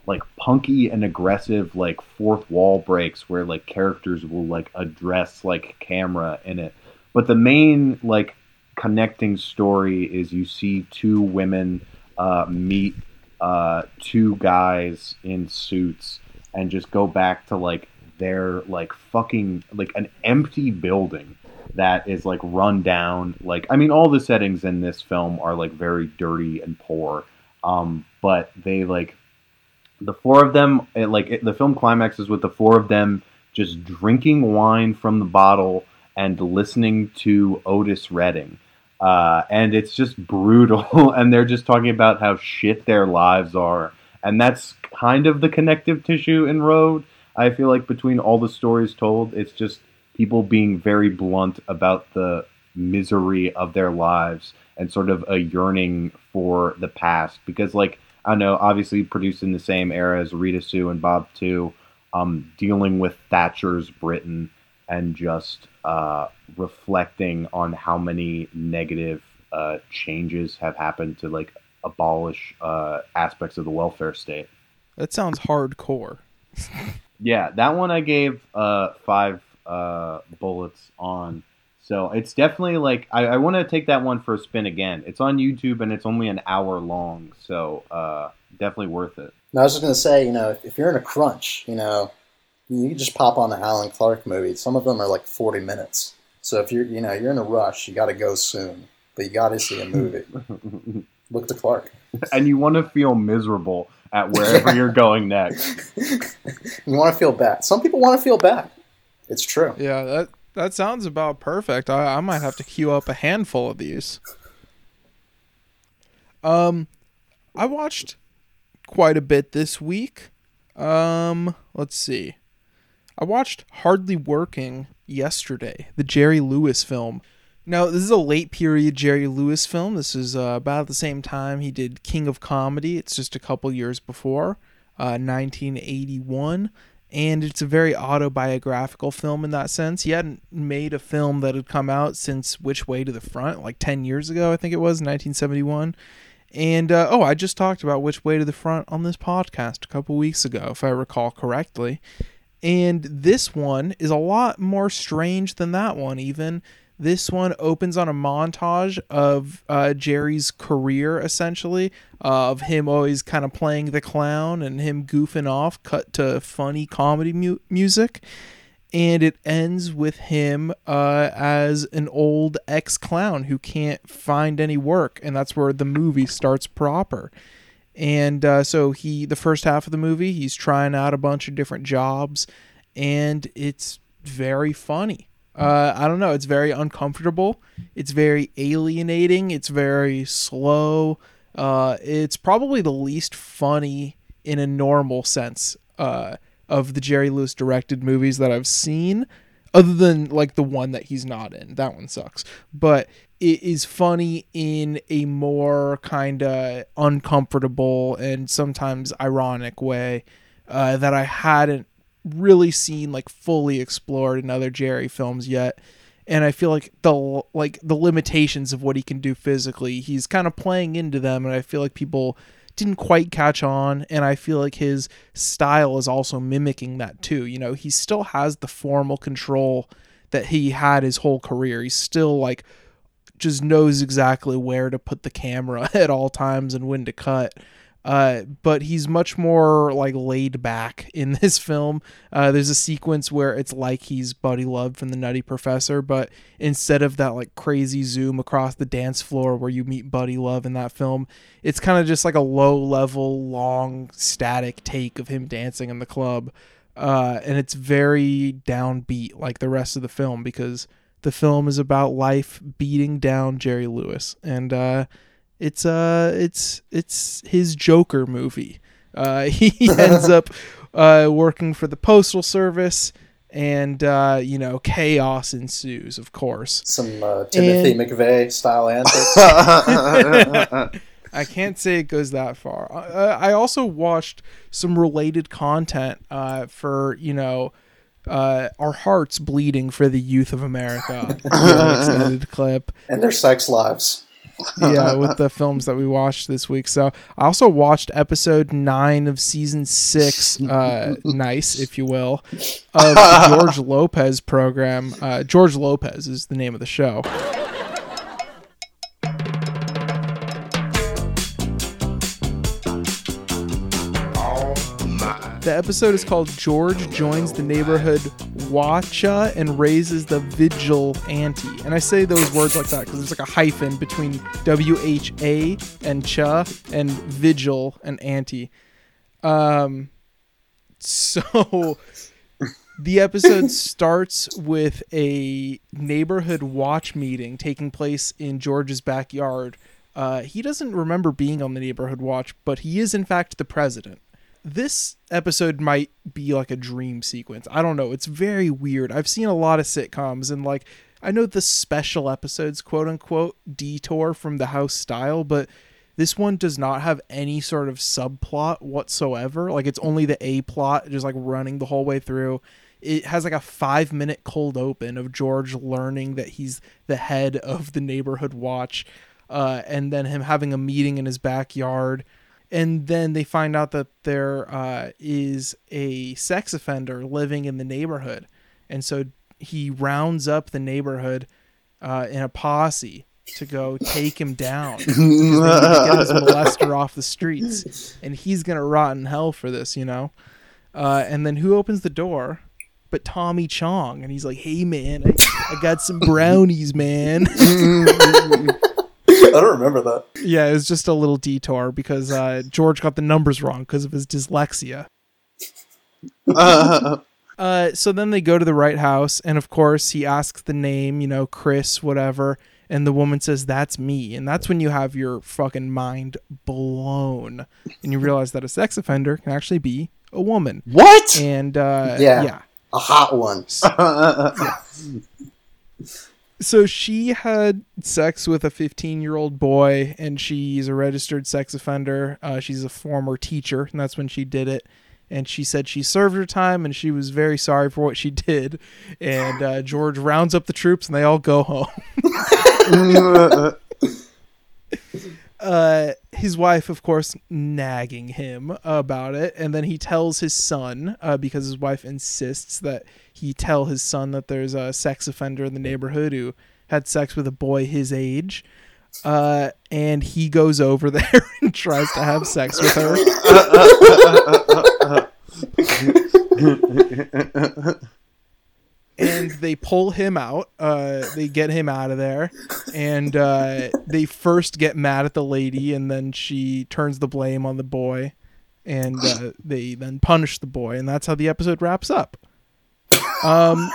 like punky and aggressive like fourth wall breaks where like characters will like address like camera in it. But the main like connecting story is you see two women uh, meet uh, two guys in suits and just go back to like their like fucking like an empty building that is like run down. Like i mean all the settings in this film are like very dirty and poor um, but they like the four of them it, like it, the film climaxes with the four of them just drinking wine from the bottle and listening to Otis Redding. Uh, and it's just brutal. and they're just talking about how shit their lives are. And that's kind of the connective tissue in Road. I feel like between all the stories told, it's just people being very blunt about the misery of their lives and sort of a yearning for the past. Because, like, I know, obviously produced in the same era as Rita Sue and Bob too, um, dealing with Thatcher's Britain and just uh, reflecting on how many negative uh, changes have happened to like abolish uh, aspects of the welfare state. that sounds hardcore. Yeah, that one I gave uh, five uh, bullets on. So it's definitely like I, I want to take that one for a spin again. It's on YouTube and it's only an hour long, so uh, definitely worth it. And I was just gonna say, you know, if, if you're in a crunch, you know, you can just pop on the Alan Clarke movie. Some of them are like 40 minutes, So if you're you know you're in a rush, you got to go soon, but you got to see a movie. Look to Clarke. and you want to feel miserable at wherever you're going next. You want to feel bad. Some people want to feel bad. It's true. Yeah, that that sounds about perfect. I, I might have to queue up a handful of these. Um, I watched quite a bit this week. Um, let's see. I watched Hardly Working yesterday, the Jerry Lewis film. Now, this is a late period Jerry Lewis film. This is uh, about the same time he did King of Comedy. It's just a couple years before, uh, 1981. And it's a very autobiographical film in that sense. He hadn't made a film that had come out since Which Way to the Front, like 10 years ago, I think it was, 1971. And uh, oh, I just talked about Which Way to the Front on this podcast a couple weeks ago, if I recall correctly. And this one is a lot more strange than that one, even. This one opens on a montage of uh, Jerry's career, essentially, uh, of him always kind of playing the clown and him goofing off, cut to funny comedy mu- music. And it ends with him uh, as an old ex clown who can't find any work. And that's where the movie starts proper. And uh, so he, the first half of the movie, he's trying out a bunch of different jobs, and it's very funny. Uh, I don't know. It's very uncomfortable. It's very alienating. It's very slow. Uh, it's probably the least funny in a normal sense uh, of the Jerry Lewis directed movies that I've seen, other than like the one that he's not in. That one sucks. But it is funny in a more kind of uncomfortable and sometimes ironic way uh, that I hadn't really seen like fully explored in other Jerry films yet. And I feel like the like the limitations of what he can do physically, he's kind of playing into them, and I feel like people didn't quite catch on. And i feel like his style is also mimicking that too. You know he still has the formal control that he had his whole career. He's still like just knows exactly where to put the camera at all times and when to cut uh, but he's much more like laid back in this film. Uh, there's a sequence where it's like he's Buddy Love from The Nutty Professor, but instead of that like crazy zoom across the dance floor where you meet Buddy Love in that film, it's kind of just like a low level, long, static take of him dancing in the club. Uh, and it's very downbeat like the rest of the film because the film is about life beating down Jerry Lewis. And, uh, it's uh it's it's his Joker movie. Uh, he ends up uh, working for the postal service, and uh, you know chaos ensues. Of course, Some uh, Timothy McVeigh style antics. I can't say it goes that far. Uh, I also watched some related content uh, for you know. Uh, our hearts bleeding for the youth of America. the extended clip. and their sex lives. yeah, with the films that we watched this week. So I also watched episode nine of season six, uh, nice, if you will, of George Lopez program. Uh, George Lopez is the name of the show. The episode is called George Joins the Neighborhood Watcha and Raises the Vigil Ante. And I say those words like that because there's like a hyphen between W H A and cha and vigil and ante. Um, so the episode starts with a neighborhood watch meeting taking place in George's backyard. Uh, he doesn't remember being on the neighborhood watch, but he is in fact the president this episode might be like a dream sequence. I don't know. It's very weird. I've seen a lot of sitcoms and like I know the special episodes, quote unquote, detour from the house style, but this one does not have any sort of subplot whatsoever. Like it's only the A plot just like running the whole way through. It has like a five minute cold open of George learning that he's the head of the neighborhood watch, uh, and then him having a meeting in his backyard and then they find out that there uh, is a sex offender living in the neighborhood. And so he rounds up the neighborhood uh, in a posse to go take him down, they need to get this molester off the streets. And he's gonna rot in hell for this you know? Uh, and then who opens the door but Tommy Chong, and he's like, "Hey man, I, I got some brownies, man." I don't remember that. yeah, it was just a little detour because uh, George got the numbers wrong because of his dyslexia. Uh, Uh, so then they go to the right house, and of course he asks the name, you know, Chris, whatever, and the woman says, "That's me," and that's when you have your fucking mind blown, and you realize that a sex offender can actually be a woman. what? And uh, Yeah. yeah, A hot one. so she had sex with a 15 year old boy and she's a registered sex offender. Uh, she's a former teacher and that's when she did it. And she said she served her time and she was very sorry for what she did. And uh, george rounds up the troops and they all go home. Uh, his wife, of course, nagging him about it, and then he tells his son uh, because his wife insists that he tell his son that there's a sex offender in the neighborhood who had sex with a boy his age. Uh, and he goes over there and tries to have sex with her. and they pull him out. Uh, they get him out of there, and uh, they first get mad at the lady, and then she turns the blame on the boy, and uh, they then punish the boy, and that's how the episode wraps up. Um.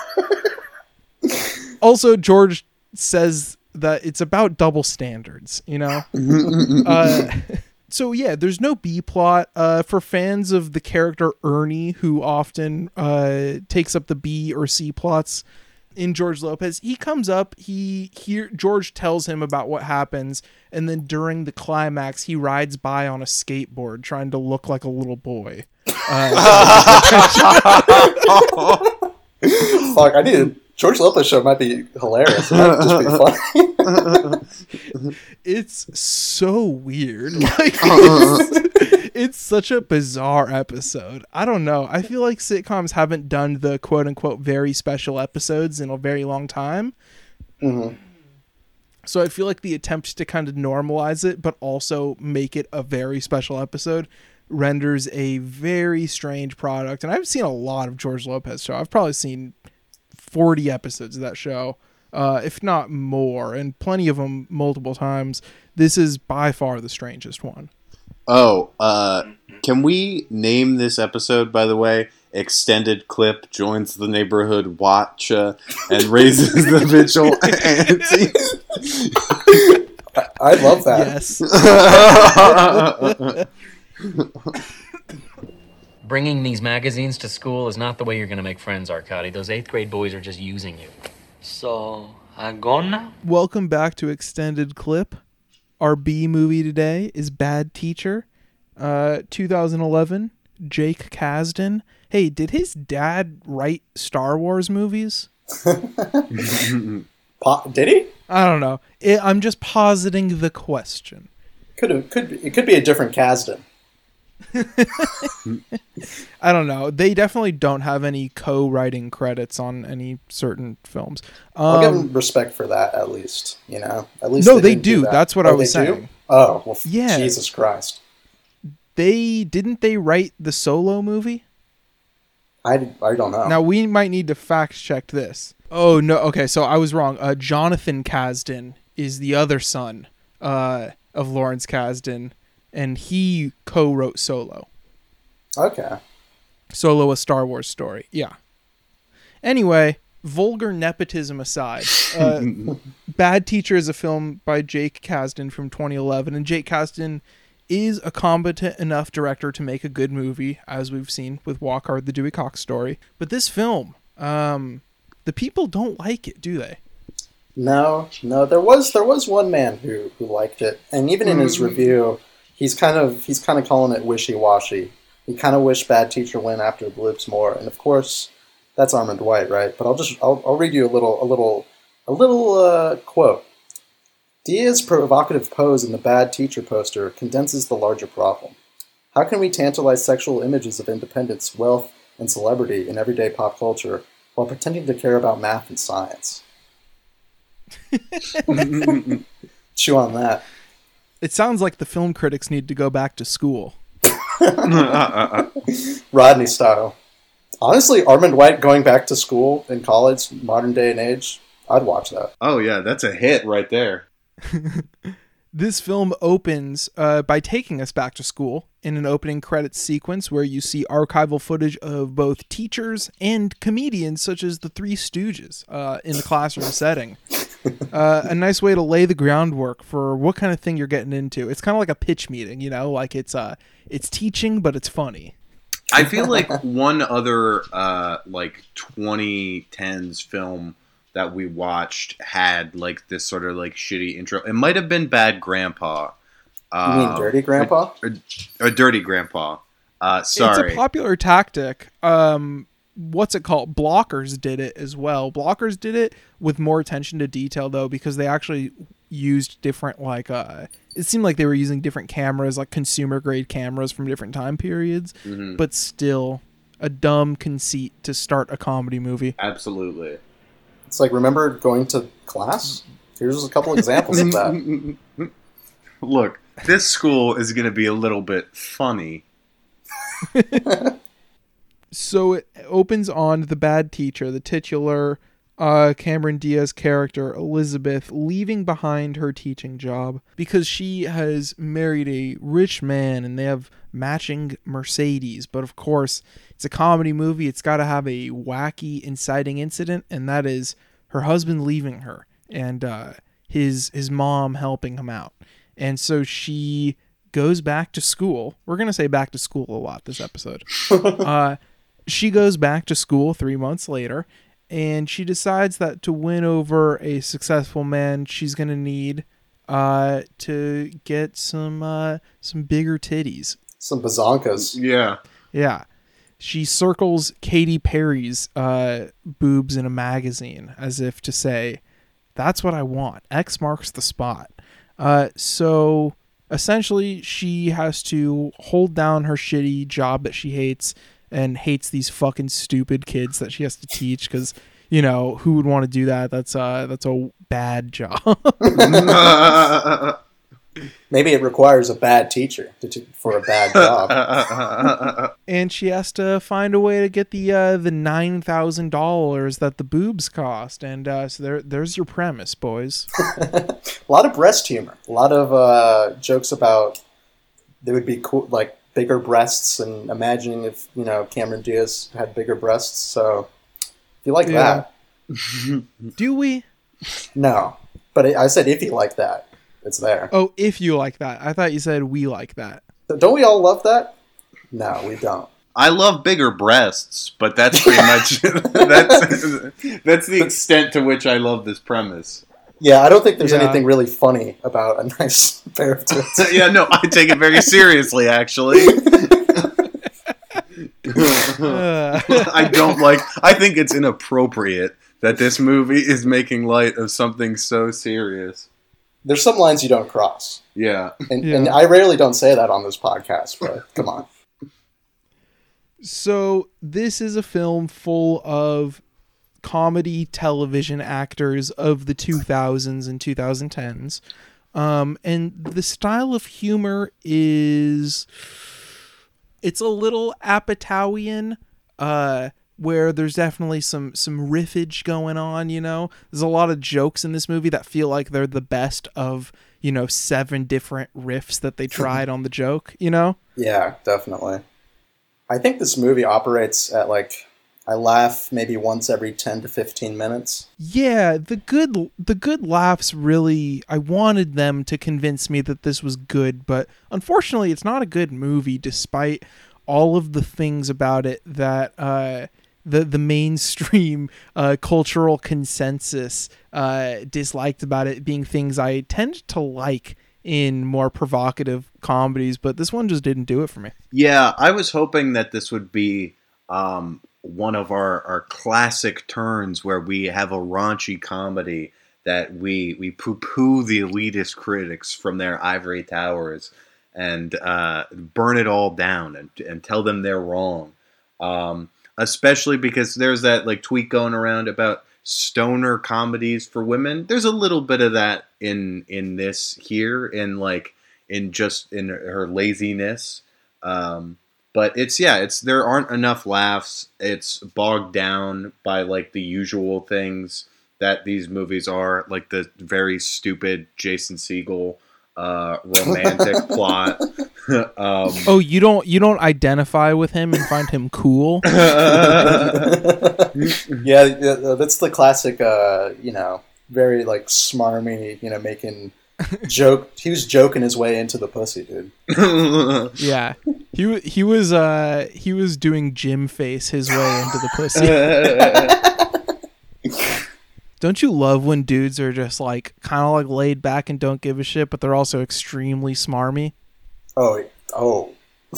Also, George says that it's about double standards. You know. Uh, so yeah, there's no B plot uh, for fans of the character Ernie, who often uh, takes up the B or C plots in George Lopez. He comes up, he here George tells him about what happens, and then during the climax, he rides by on a skateboard trying to look like a little boy. Fuck, I need George Lopez show might be hilarious. It might just be funny. It's so weird. Like uh, uh, uh. it's, it's such a bizarre episode. I don't know. I feel like sitcoms haven't done the quote unquote very special episodes in a very long time. Mm-hmm. So I feel like the attempt to kind of normalize it, but also make it a very special episode, renders a very strange product. And I've seen a lot of George Lopez show. I've probably seen forty episodes of that show, uh, if not more, and plenty of them multiple times. This is by far the strangest one. oh, uh, can we name this episode, by the way? Extended clip joins the neighborhood watch uh, and raises the vigil ante. I love that. Yes. Bringing these magazines to school is not the way you're going to make friends, Arcady. Those eighth grade boys are just using you. So, I'm gone now? Welcome back to Extended Clip. Our B movie today is Bad Teacher, uh, 2011. Jake Kasdan. Hey, did his dad write Star Wars movies? Po- did he? I don't know. It, I'm just positing the question. Could have. Could be, it could be a different Kasdan. I don't know. They definitely don't have any co-writing credits on any certain films. I'll give Um, him respect for that at least. You know, at least No, they didn't do. that. That's what Oh, I was they do? saying. Oh, well, Yeah. Jesus Christ. they didn't they write the Solo movie? I, I don't know. Now we might need to fact check this. Oh no, okay, so I was wrong. Uh, Jonathan Kasdan is the other son uh, of Lawrence Kasdan, and he co-wrote Solo. Okay. Solo, a Star Wars story. Yeah. Anyway, vulgar nepotism aside, uh, Bad Teacher is a film by Jake Kasdan from 2011, and Jake Kasdan is a competent enough director to make a good movie, as we've seen with Walk Hard, the Dewey Cox story. But this film, um, the people don't like it, do they? No, no. There was there was one man who who liked it, and even in his review, he's kind of he's kind of calling it wishy washy. He kind of wished Bad Teacher went after Bloops more, and of course, that's Armond White, right? But I'll just I'll, I'll read you a little a little a little uh, quote. Diaz's provocative pose in the Bad Teacher poster condenses the larger problem. How can we tantalize sexual images of independence, wealth, and celebrity in everyday pop culture while pretending to care about math and science? Chew on that. It sounds like the film critics need to go back to school. Rodney style. Honestly, Armond White going back to school in college, modern day and age, I'd watch that. Oh yeah, that's a hit right there. This film opens uh, by taking us back to school in an opening credits sequence where you see archival footage of both teachers and comedians such as the Three Stooges uh, in the classroom setting. Uh, a nice way to lay the groundwork for what kind of thing you're getting into. It's kind of like a pitch meeting, you know, like it's uh, it's teaching but it's funny. I feel like one other uh, like 2010s film that we watched had like this sort of like shitty intro. It might have been Bad Grandpa. You mean Uh, Dirty Grandpa? A or Dirty Grandpa. Uh, sorry. It's a popular tactic. Um, what's it called? Blockers did it as well. Blockers did it with more attention to detail though, because they actually used different like uh it seemed like they were using different cameras like consumer grade cameras from different time periods Mhm. but still a dumb conceit to start a comedy movie Absolutely. It's like, remember going to class? Here's a couple examples of that. Look, this school is going to be a little bit funny. so it opens on the bad teacher, the titular uh, Cameron Diaz character, Elizabeth, leaving behind her teaching job because she has married a rich man and they have matching Mercedes. But of course, it's a comedy movie. It's got to have a wacky, inciting incident, and that is her husband leaving her and uh, his his mom helping him out. And so she goes back to school. We're gonna say back to school a lot this episode. uh, she goes back to school three months later, and she decides that to win over a successful man, she's gonna need uh, to get some uh, some bigger titties. Some bazonkas. Yeah. Yeah. She circles Katy Perry's uh, boobs in a magazine as if to say, that's what I want. X marks the spot. Uh, so essentially, she has to hold down her shitty job that she hates and hates these fucking stupid kids that she has to teach because, you know, who would want to do that? That's, uh, that's a bad job. Maybe it requires a bad teacher to, to, for a bad job. and she has to find a way to get the uh, the nine thousand dollars that the boobs cost, and uh, so there there's your premise, boys. a lot of breast humor. A lot of uh, jokes about there would be cool, like bigger breasts, and imagining if you know Cameron Diaz had bigger breasts. So if you like Yeah. that, Do we? no. But I said if you like that, it's there. Oh, if you like that, I thought you said we like that. Don't we all love that? No, we don't. I love bigger breasts, but that's pretty much that's that's the extent to which I love this premise. Yeah, I don't think there's Yeah. anything really funny about a nice pair of tits. yeah, no, I take it very seriously. Actually, I don't like. I think it's inappropriate that this movie is making light of something so serious. There's some lines you don't cross, Yeah, and, Yeah. and I rarely don't say that on this podcast. But come on, so this is a film full of comedy television actors of the 2000s and 2010s. Um, and the style of humor is it's a little Apatowian, uh, where there's definitely some some riffage going on. You know, there's a lot of jokes in this movie that feel like they're the best of you know seven different riffs that they tried on the joke. You know, yeah, definitely. I think this movie operates at like I laugh maybe once every ten to fifteen minutes. yeah, the good the good laughs really. I wanted them to convince me that this was good, but unfortunately, it's not a good movie, despite all of the things about it that. Uh, the, the mainstream uh, cultural consensus uh, disliked about it being things I tend to like in more provocative comedies, but this one just didn't do it for me. yeah. I was hoping that this would be um, one of our our classic turns where we have a raunchy comedy that we we poo poo the elitist critics from their ivory towers and uh, burn it all down and, and tell them they're wrong. Um, especially because there's that like tweet going around about stoner comedies for women. There's a little bit of that in in this here in like in just in her laziness. Um, but it's yeah, it's there aren't enough laughs. It's bogged down by like the usual things that these movies are, like the very stupid Jason Segel uh, romantic plot. um, Oh, you don't you don't identify with him and find him cool? yeah, yeah, that's the classic. Uh, you know, very like smarmy. You know, making joke. He was joking his way into the pussy, dude. yeah. He wa- he was uh he was doing gym face his way into the pussy. Don't you love when dudes are just like kind of like laid back and don't give a shit, but they're also extremely smarmy? Oh, oh,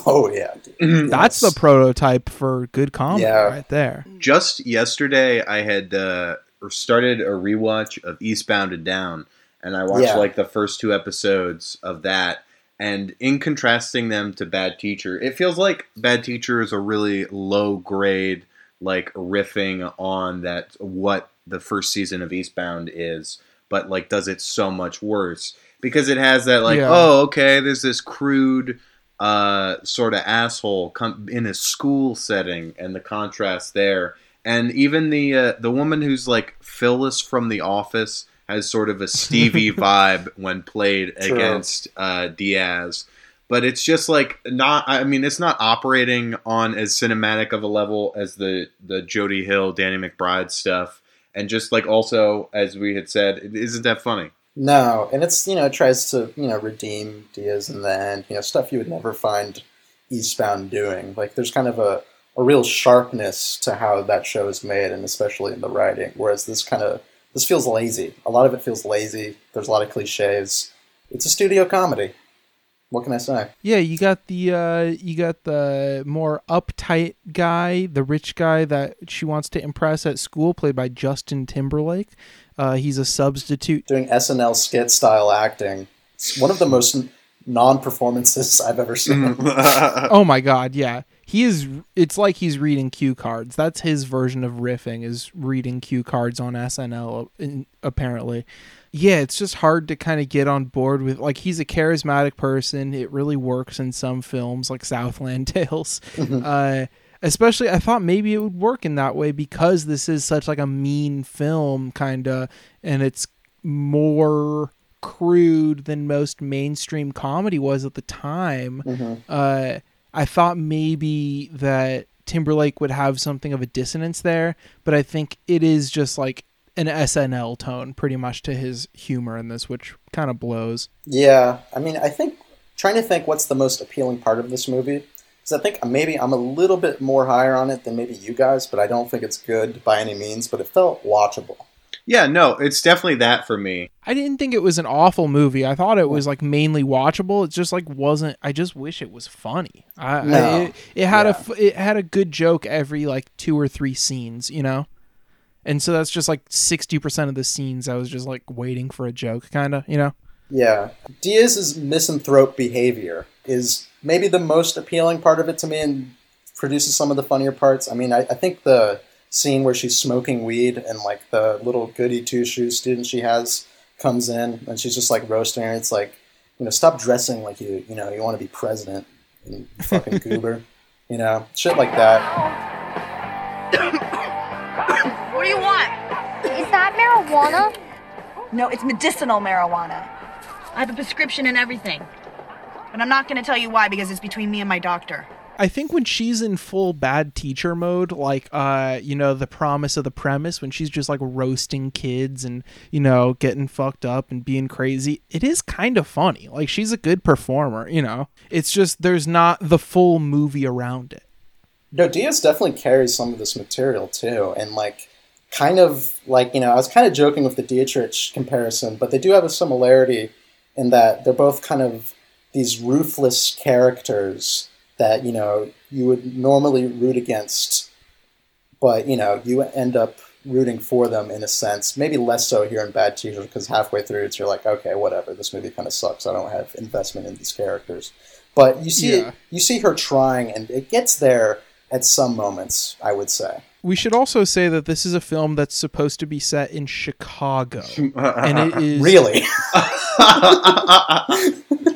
oh, yeah. Dude. That's the prototype for good comedy Yeah. right there. just yesterday I had uh, started a rewatch of Eastbound and Down, and I watched Yeah. like the first two episodes of that. And in contrasting them to Bad Teacher, it feels like Bad Teacher is a really low grade, like riffing on that what the first season of Eastbound is, but like does it so much worse because it has that like Yeah. oh okay there's this crude uh, sort of asshole come in a school setting and the contrast there and even the uh, the woman who's like Phyllis from The Office has sort of a Stevie vibe when played True. against uh, Diaz. But it's just like not. I mean, it's not operating on as cinematic of a level as the the Jody Hill, Danny McBride stuff, and just like also as we had said, it isn't that funny. No, and it's you know it tries to you know redeem Diaz in the end. You know stuff you would never find Eastbound doing. Like there's kind of a a real sharpness to how that show is made, and especially in the writing. Whereas this kind of this feels lazy. A lot of it feels lazy. There's a lot of cliches. It's a studio comedy. What can I say? Yeah, you got the uh you got the more uptight guy, the rich guy that she wants to impress at school, played by Justin Timberlake. Uh, he's a substitute. Doing SNL skit style acting. It's one of the most non performances I've ever seen. Oh my god, yeah. He is it's like he's reading cue cards. That's his version of riffing is reading cue cards on SNL apparently. Yeah, it's just hard to kind of get on board with like he's a charismatic person. It really works in some films like Southland Tales. uh especially I thought maybe it would work in that way because this is such like a mean film kind of and it's more crude than most mainstream comedy was at the time. Uh I thought maybe that Timberlake would have something of a dissonance there, but I think it is just like an SNL tone pretty much to his humor in this, which kind of blows. Yeah, I mean, I think trying to think what's the most appealing part of this movie because I think maybe I'm a little bit more higher on it than maybe you guys, but I don't think it's good by any means. But it felt watchable. Yeah, no, it's definitely that for me. I didn't think it was an awful movie. I thought it was like mainly watchable. It just like wasn't. I just wish it was funny. I, No. I, it, it had a Yeah. f- it had a good joke every like two or three scenes, you know. And so that's just like sixty percent of the scenes. I was just like waiting for a joke, kind of, you know. Yeah, Diaz's misanthrope behavior is maybe the most appealing part of it to me, and produces some of the funnier parts. I mean, I, I think the scene where she's smoking weed and like the little goody two shoes student she has comes in and she's just like roasting her. It's like, you know, stop dressing like you, you know, you want to be president, you fucking goober, you know, shit like that. What do you want? Is that marijuana? No, it's medicinal marijuana. I have a prescription and everything. But I'm not going to tell you why because it's between me and my doctor. I think when she's in full bad teacher mode, like uh, you know, the promise of the premise, when she's just like roasting kids and you know getting fucked up and being crazy, it is kind of funny. Like she's a good performer, you know. It's just there's not the full movie around it. No, Diaz definitely carries some of this material too, and like, kind of like you know, I was kind of joking with the Dietrich comparison, but they do have a similarity in that they're both kind of these ruthless characters that you know you would normally root against, but you know you end up rooting for them in a sense. Maybe less so here in Bad Teacher because halfway through it's you're like, okay, whatever, this movie kind of sucks. I don't have investment in these characters, but you see Yeah. you see her trying, and it gets there at some moments. I would say. We should also say that this is a film that's supposed to be set in Chicago, and it is Really?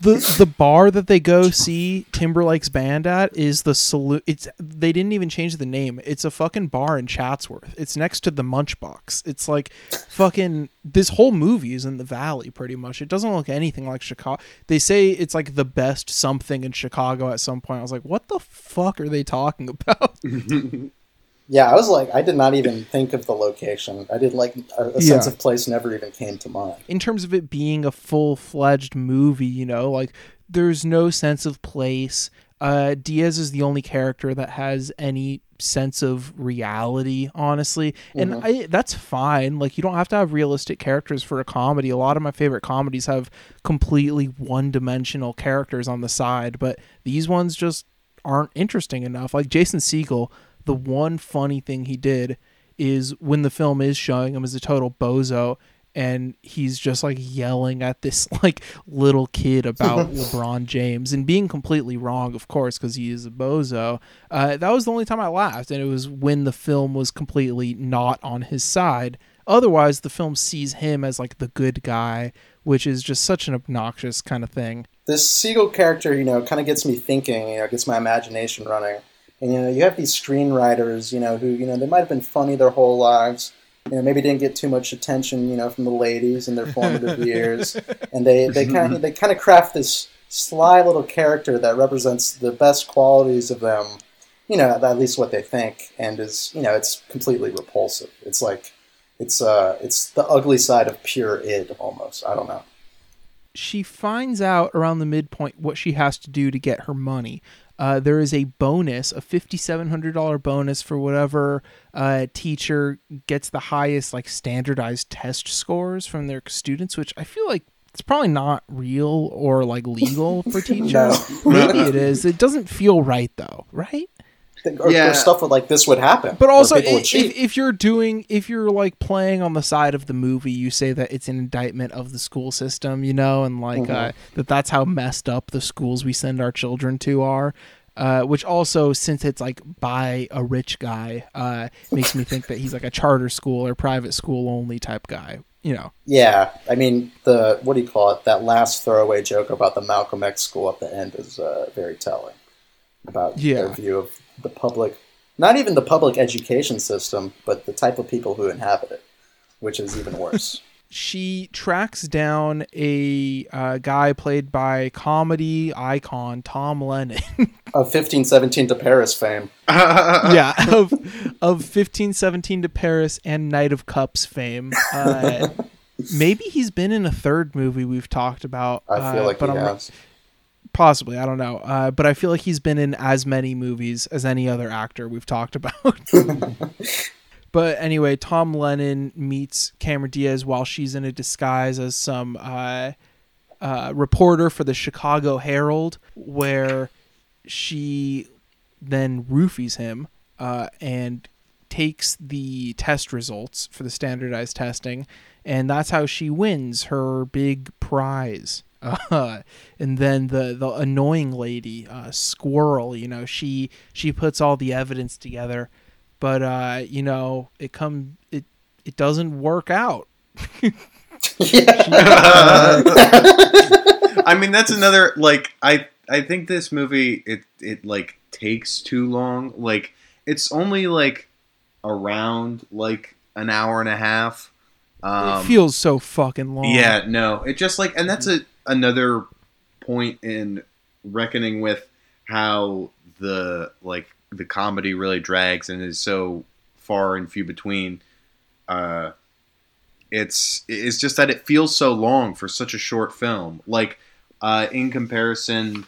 the the bar that they go see Timberlake's band at is the saloon. It's they didn't even change the name. It's a fucking bar in Chatsworth. It's next to the Munchbox. It's like fucking this whole movie is in the valley pretty much. It doesn't look anything like Chicago. They say it's like the best something in Chicago at some point. I was like, what the fuck are they talking about? Yeah, I was like, I did not even think of the location. I did like a, a sense of place never even came to mind. in terms of it being a full fledged movie, you know, like there's no sense of place. Uh, Diaz is the only character that has any sense of reality, honestly, and Mhm. I, that's fine. Like you don't have to have realistic characters for a comedy. A lot of my favorite comedies have completely one-dimensional characters on the side, but these ones just aren't interesting enough. Like Jason Segel, the one funny thing he did is when the film is showing him as a total bozo and he's just like yelling at this like little kid about LeBron James and being completely wrong, of course, because he is a bozo. Uh, that was the only time I laughed, and it was when the film was completely not on his side. Otherwise, the film sees him as like the good guy, which is just such an obnoxious kind of thing. This Segel character, you know, kind of gets me thinking. You know, gets my imagination running. And you know, you have these screenwriters, you know, who you know they might have been funny their whole lives. You know, maybe didn't get too much attention, you know, from the ladies in their formative years, and they they kind of they kind of craft this sly little character that represents the best qualities of them. You know, at least what they think, and is you know, it's completely repulsive. It's like it's uh it's the ugly side of pure id almost. I don't know. she finds out around the midpoint what she has to do to get her money. Uh, there is a bonus, a fifty-seven hundred dollar bonus for whatever uh, teacher gets the highest like standardized test scores from their students, which I feel like it's probably not real or like legal for teachers. No. Maybe it is. It doesn't feel right though, right? Or, Yeah. or stuff like this would happen. But also, if, if you're doing, if you're like playing on the side of the movie, you say that it's an indictment of the school system, you know, and like Mhm. uh, that that's how messed up the schools we send our children to are. Uh, which also, since it's like by a rich guy, uh, makes me think that he's like a charter school or private school only type guy. You know, Yeah, I mean the what do you call it? That last throwaway joke about the Malcolm X school at the end is uh, very telling about Yeah. their view of the public, not even the public education system, but the type of people who inhabit it, which is even worse. she tracks down a uh, guy played by comedy icon Tom Lennon. of fifteen seventeen to Paris fame. yeah, of of fifteen seventeen to Paris and Knight of Cups fame. Uh, maybe he's been in a third movie we've talked about. I feel uh, like but he I'm- has. Possibly, I don't know. Uh, but I feel like he's been in as many movies as any other actor we've talked about. but anyway, Tom Lennon meets Cameron Diaz while she's in a disguise as some uh, uh, reporter for the Chicago Herald, where she then roofies him uh, and takes the test results for the standardized testing, and that's how she wins her big prize. Uh, and then the the annoying lady, uh, Squirrel, you know, she she puts all the evidence together, but uh, you know, it come it it doesn't work out. I mean, that's another like I I think this movie it it like takes too long. Like it's only like around like an hour and a half. Um, it feels so fucking long. Yeah, no, it just like, and that's a another point in reckoning with how the like the comedy really drags and is so far and few between. Uh, it's it's just that it feels so long for such a short film. Like uh, in comparison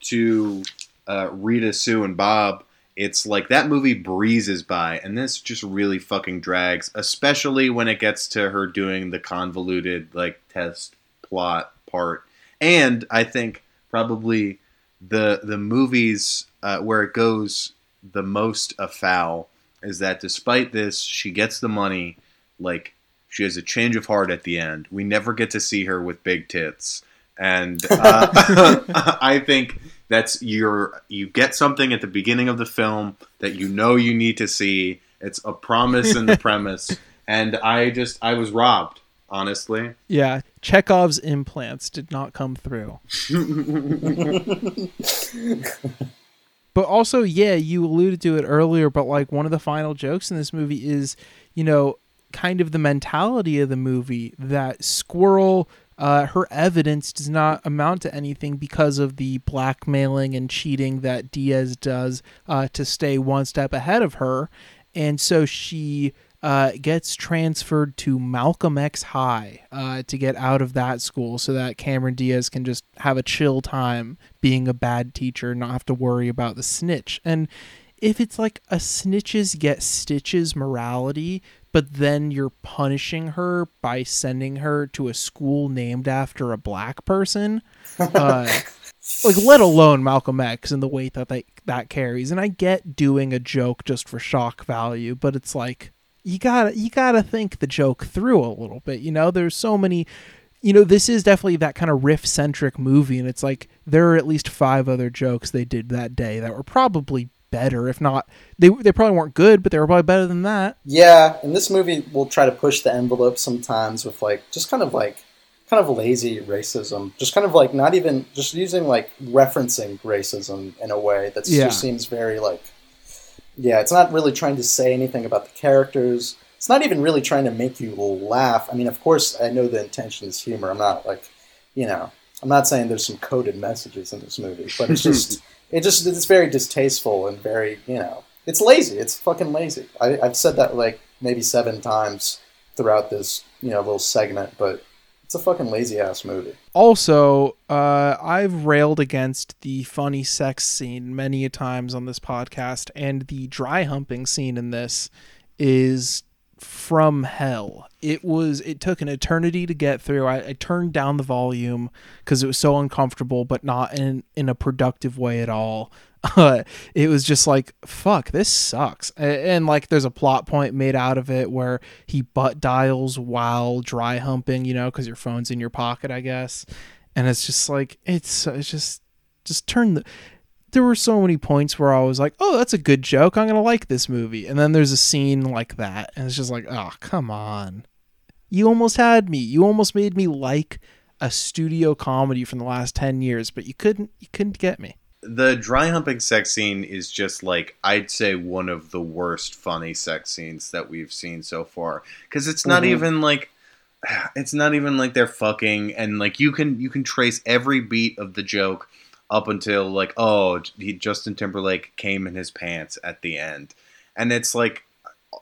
to uh, Rita, Sue, and Bob, it's like that movie breezes by, and this just really fucking drags, especially when it gets to her doing the convoluted like test plot part. And I think probably the the movies uh, where it goes the most afoul is that despite this, she gets the money. Like she has a change of heart at the end. We never get to see her with big tits, and uh, I think that's your you get something at the beginning of the film that you know you need to see. It's a promise in the premise, and I just I was robbed. Honestly. Yeah, Chekhov's implants did not come through. but also, yeah, you alluded to it earlier, but like one of the final jokes in this movie is, you know, kind of the mentality of the movie that Squirrel, uh, her evidence does not amount to anything because of the blackmailing and cheating that Diaz does uh, to stay one step ahead of her. And so she uh, gets transferred to Malcolm X High uh, to get out of that school so that Cameron Diaz can just have a chill time being a bad teacher and not have to worry about the snitch. And if it's like a snitches get stitches morality, but then you're punishing her by sending her to a school named after a black person, uh, like let alone Malcolm X and the weight that they, that carries. And I get doing a joke just for shock value, but it's like you gotta you gotta think the joke through a little bit. You know, there's so many. You know, this is definitely that kind of riff centric movie, and it's like there are at least five other jokes they did that day that were probably better, if not they they probably weren't good, but they were probably better than that. Yeah, and this movie will try to push the envelope sometimes with like just kind of like kind of lazy racism, just kind of like not even just using like referencing racism in a way that Yeah. just seems very like yeah, it's not really trying to say anything about the characters. It's not even really trying to make you laugh. I mean, of course, I know the intention is humor. I'm not like, you know, I'm not saying there's some coded messages in this movie, but it's just, it just, it's very distasteful and very, you know, it's lazy. It's fucking lazy. I, I've said that like maybe seven times throughout this, you know, little segment, but it's a fucking lazy ass movie. Also, uh, I've railed against the funny sex scene many a times on this podcast, and the dry humping scene in this is from hell. It was. It took an eternity to get through. I, I turned down the volume because it was so uncomfortable, but not in in a productive way at all. Uh, it was just like fuck this sucks. A- and, like there's a plot point made out of it where he butt dials while dry humping you know because your phone's in your pocket i guess. And it's just like it's it's just just turn the there were so many points where i was like oh that's a good joke. I'm gonna like this movie. And then there's a scene like that and it's just like oh come on. You almost had me. You almost made me like a studio comedy from the last 10 years but you couldn't you couldn't get me The dry humping sex scene is just like I'd say one of the worst funny sex scenes that we've seen so far because it's not Mhm. even like it's not even like they're fucking and like you can you can trace every beat of the joke up until like oh he, Justin Timberlake came in his pants at the end and it's like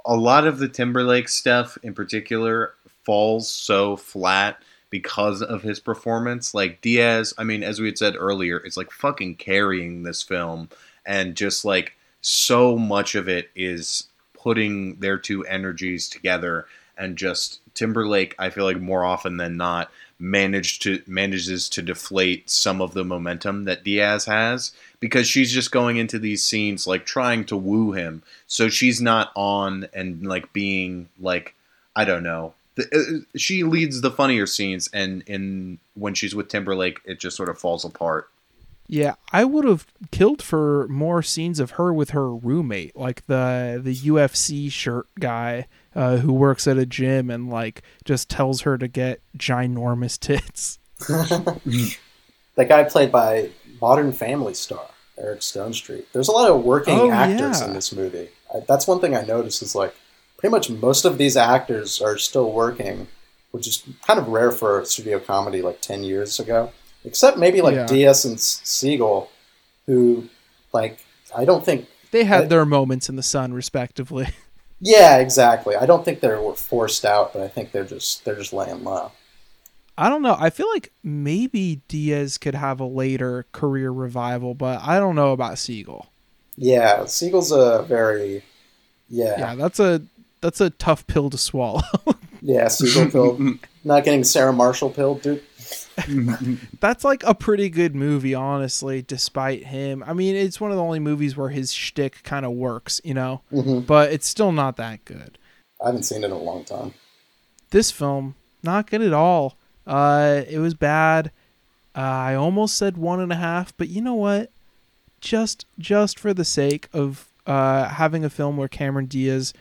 a lot of the Timberlake stuff in particular falls so flat because of his performance. Like Diaz, I mean, as we had said earlier, is like fucking carrying this film, and just like so much of it is putting their two energies together, and just Timberlake, I feel like more often than not managed to manages to deflate some of the momentum that Diaz has because she's just going into these scenes like trying to woo him so she's not on and like being like I don't know the, uh, she leads the funnier scenes and in when she's with Timberlake it just sort of falls apart Yeah, I would have killed for more scenes of her with her roommate, like the the UFC shirt guy uh, who works at a gym and like just tells her to get ginormous tits. That guy played by Modern Family star Eric Stonestreet. There's a lot of working Oh, actors yeah. in this movie. I, that's one thing I noticed is like pretty much most of these actors are still working, which is kind of rare for a studio comedy like ten years ago. Except maybe like Yeah. Diaz and Segel, who like I don't think They had I- their moments in the sun, respectively. Yeah, exactly. I don't think they're forced out, but I think they're just they're just laying low. I don't know. I feel like maybe Diaz could have a later career revival, but I don't know about Segel. Yeah, Segel's a very yeah Yeah, that's a that's a tough pill to swallow. yeah Segel pill. Not getting Sarah Marshall pill, dude. that's like a pretty good movie, honestly. Despite him, I mean, it's one of the only movies where his shtick kind of works, you know. Mhm. But it's still not that good. I haven't seen it in a long time. This film, not good at all. Uh, it was bad. Uh, I almost said one and a half, but you know what? Just just for the sake of uh having a film where Cameron Diaz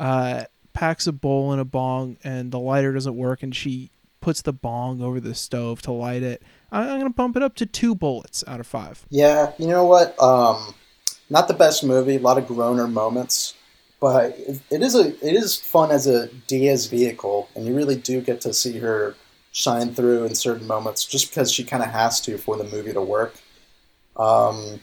uh packs a bowl and a bong, and the lighter doesn't work, and she puts the bong over the stove to light it. I'm gonna bump it up to two bullets out of five. Yeah, you know what? Um, not the best movie. A lot of groaner moments, but it, it is a it is fun as a Diaz vehicle, and you really do get to see her shine through in certain moments, just because she kind of has to for the movie to work. Um,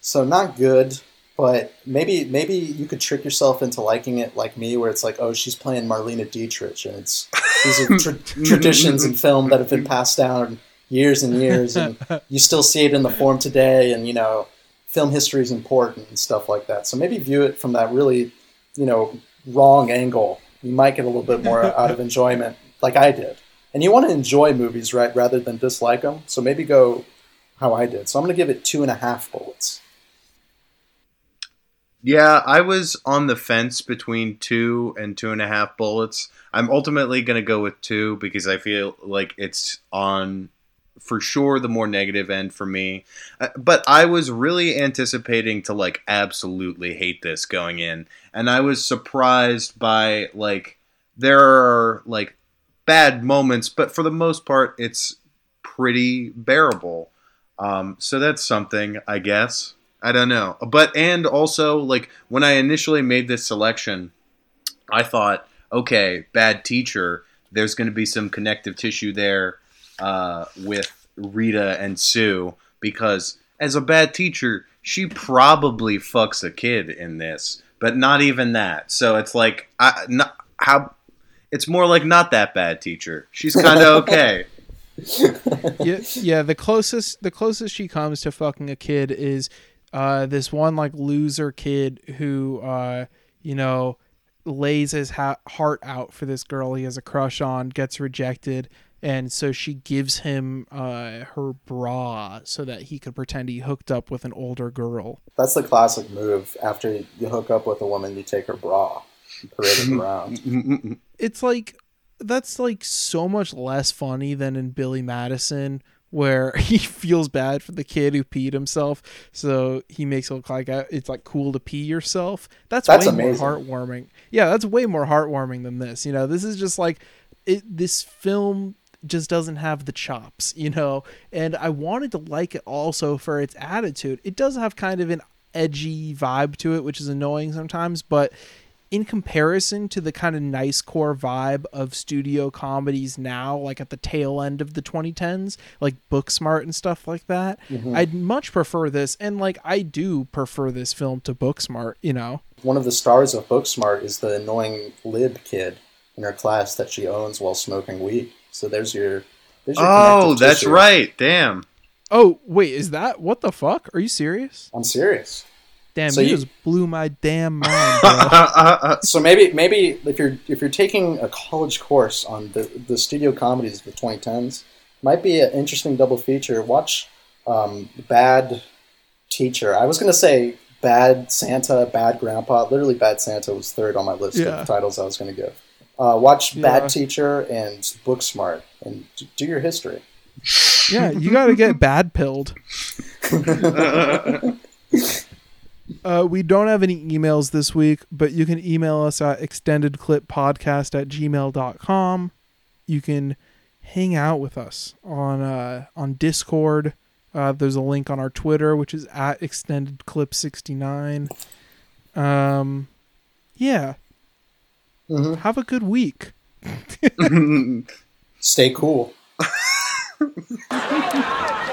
so not good, but maybe maybe you could trick yourself into liking it like me, where it's like, oh, she's playing Marlene Dietrich, and it's these are tra- traditions in film that have been passed down years and years, and you still see it in the form today, and you know, film history is important and stuff like that. So maybe view it from that really, you know, wrong angle. You might get a little bit more out of enjoyment, like I did. And you want to enjoy movies, right, rather than dislike them. So maybe go how I did. So I'm going to give it two and a half bullets. Yeah, I was on the fence between two and two and a half bullets. I'm ultimately going to go with two because I feel like it's on for sure the more negative end for me. Uh, But I was really anticipating to like absolutely hate this going in, and I was surprised by like there are like bad moments, but for the most part, it's pretty bearable. Um, so that's something, I guess. I don't know. But and also like when I initially made this selection, I thought, okay, bad teacher. There's going to be some connective tissue there uh, with Rita and Sue because as a bad teacher, she probably fucks a kid in this, but not even that. So it's like, I, not, how? It's more like not that bad teacher. She's kind of okay. yeah, yeah. The closest, the closest she comes to fucking a kid is uh, this one like loser kid who, uh, you know, lays his ha- heart out for this girl he has a crush on, gets rejected, and so she gives him uh, her bra so that he could pretend he hooked up with an older girl. That's the classic move. After you hook up with a woman, you take her bra, parade it around. It's like that's like so much less funny than in Billy Madison where he feels bad for the kid who peed himself so he makes it look like it's like cool to pee yourself. That's, That's way amazing. more heartwarming. Yeah that's way more heartwarming than this you know? This is just like it this film just doesn't have the chops you know? And i wanted to like it also for its attitude. It does have kind of an edgy vibe to it which is annoying sometimes but in comparison to the kind of nice core vibe of studio comedies now, like at the tail end of the 2010s, like Booksmart and stuff like that, Mhm. I'd much prefer this. And like, I do prefer this film to Booksmart, you know? One of the stars of Booksmart is the annoying lib kid in her class that she owns while smoking weed. So there's your. There's your Oh, that's tissue. right. Damn. Oh, wait, is that what the fuck? Are you serious? I'm serious. Damn, So you, you- just blew my damn mind, bro. so maybe maybe if you're if you're taking a college course on the the studio comedies of the 2010s, might be an interesting double feature. Watch um, Bad Teacher. I was gonna say Bad Santa, Bad Grandpa. Literally, Bad Santa was third on my list Yeah. of titles I was gonna give. Uh, watch Yeah. Bad Teacher and Booksmart and do your history. yeah, you got to get bad pilled. Uh, we don't have any emails this week, but you can email us at extendedclippodcast at gmail.com. You can hang out with us on uh, on Discord. Uh, there's a link on our Twitter, which is at extendedclip69. Um, yeah. Have a good week. Stay cool. Hey!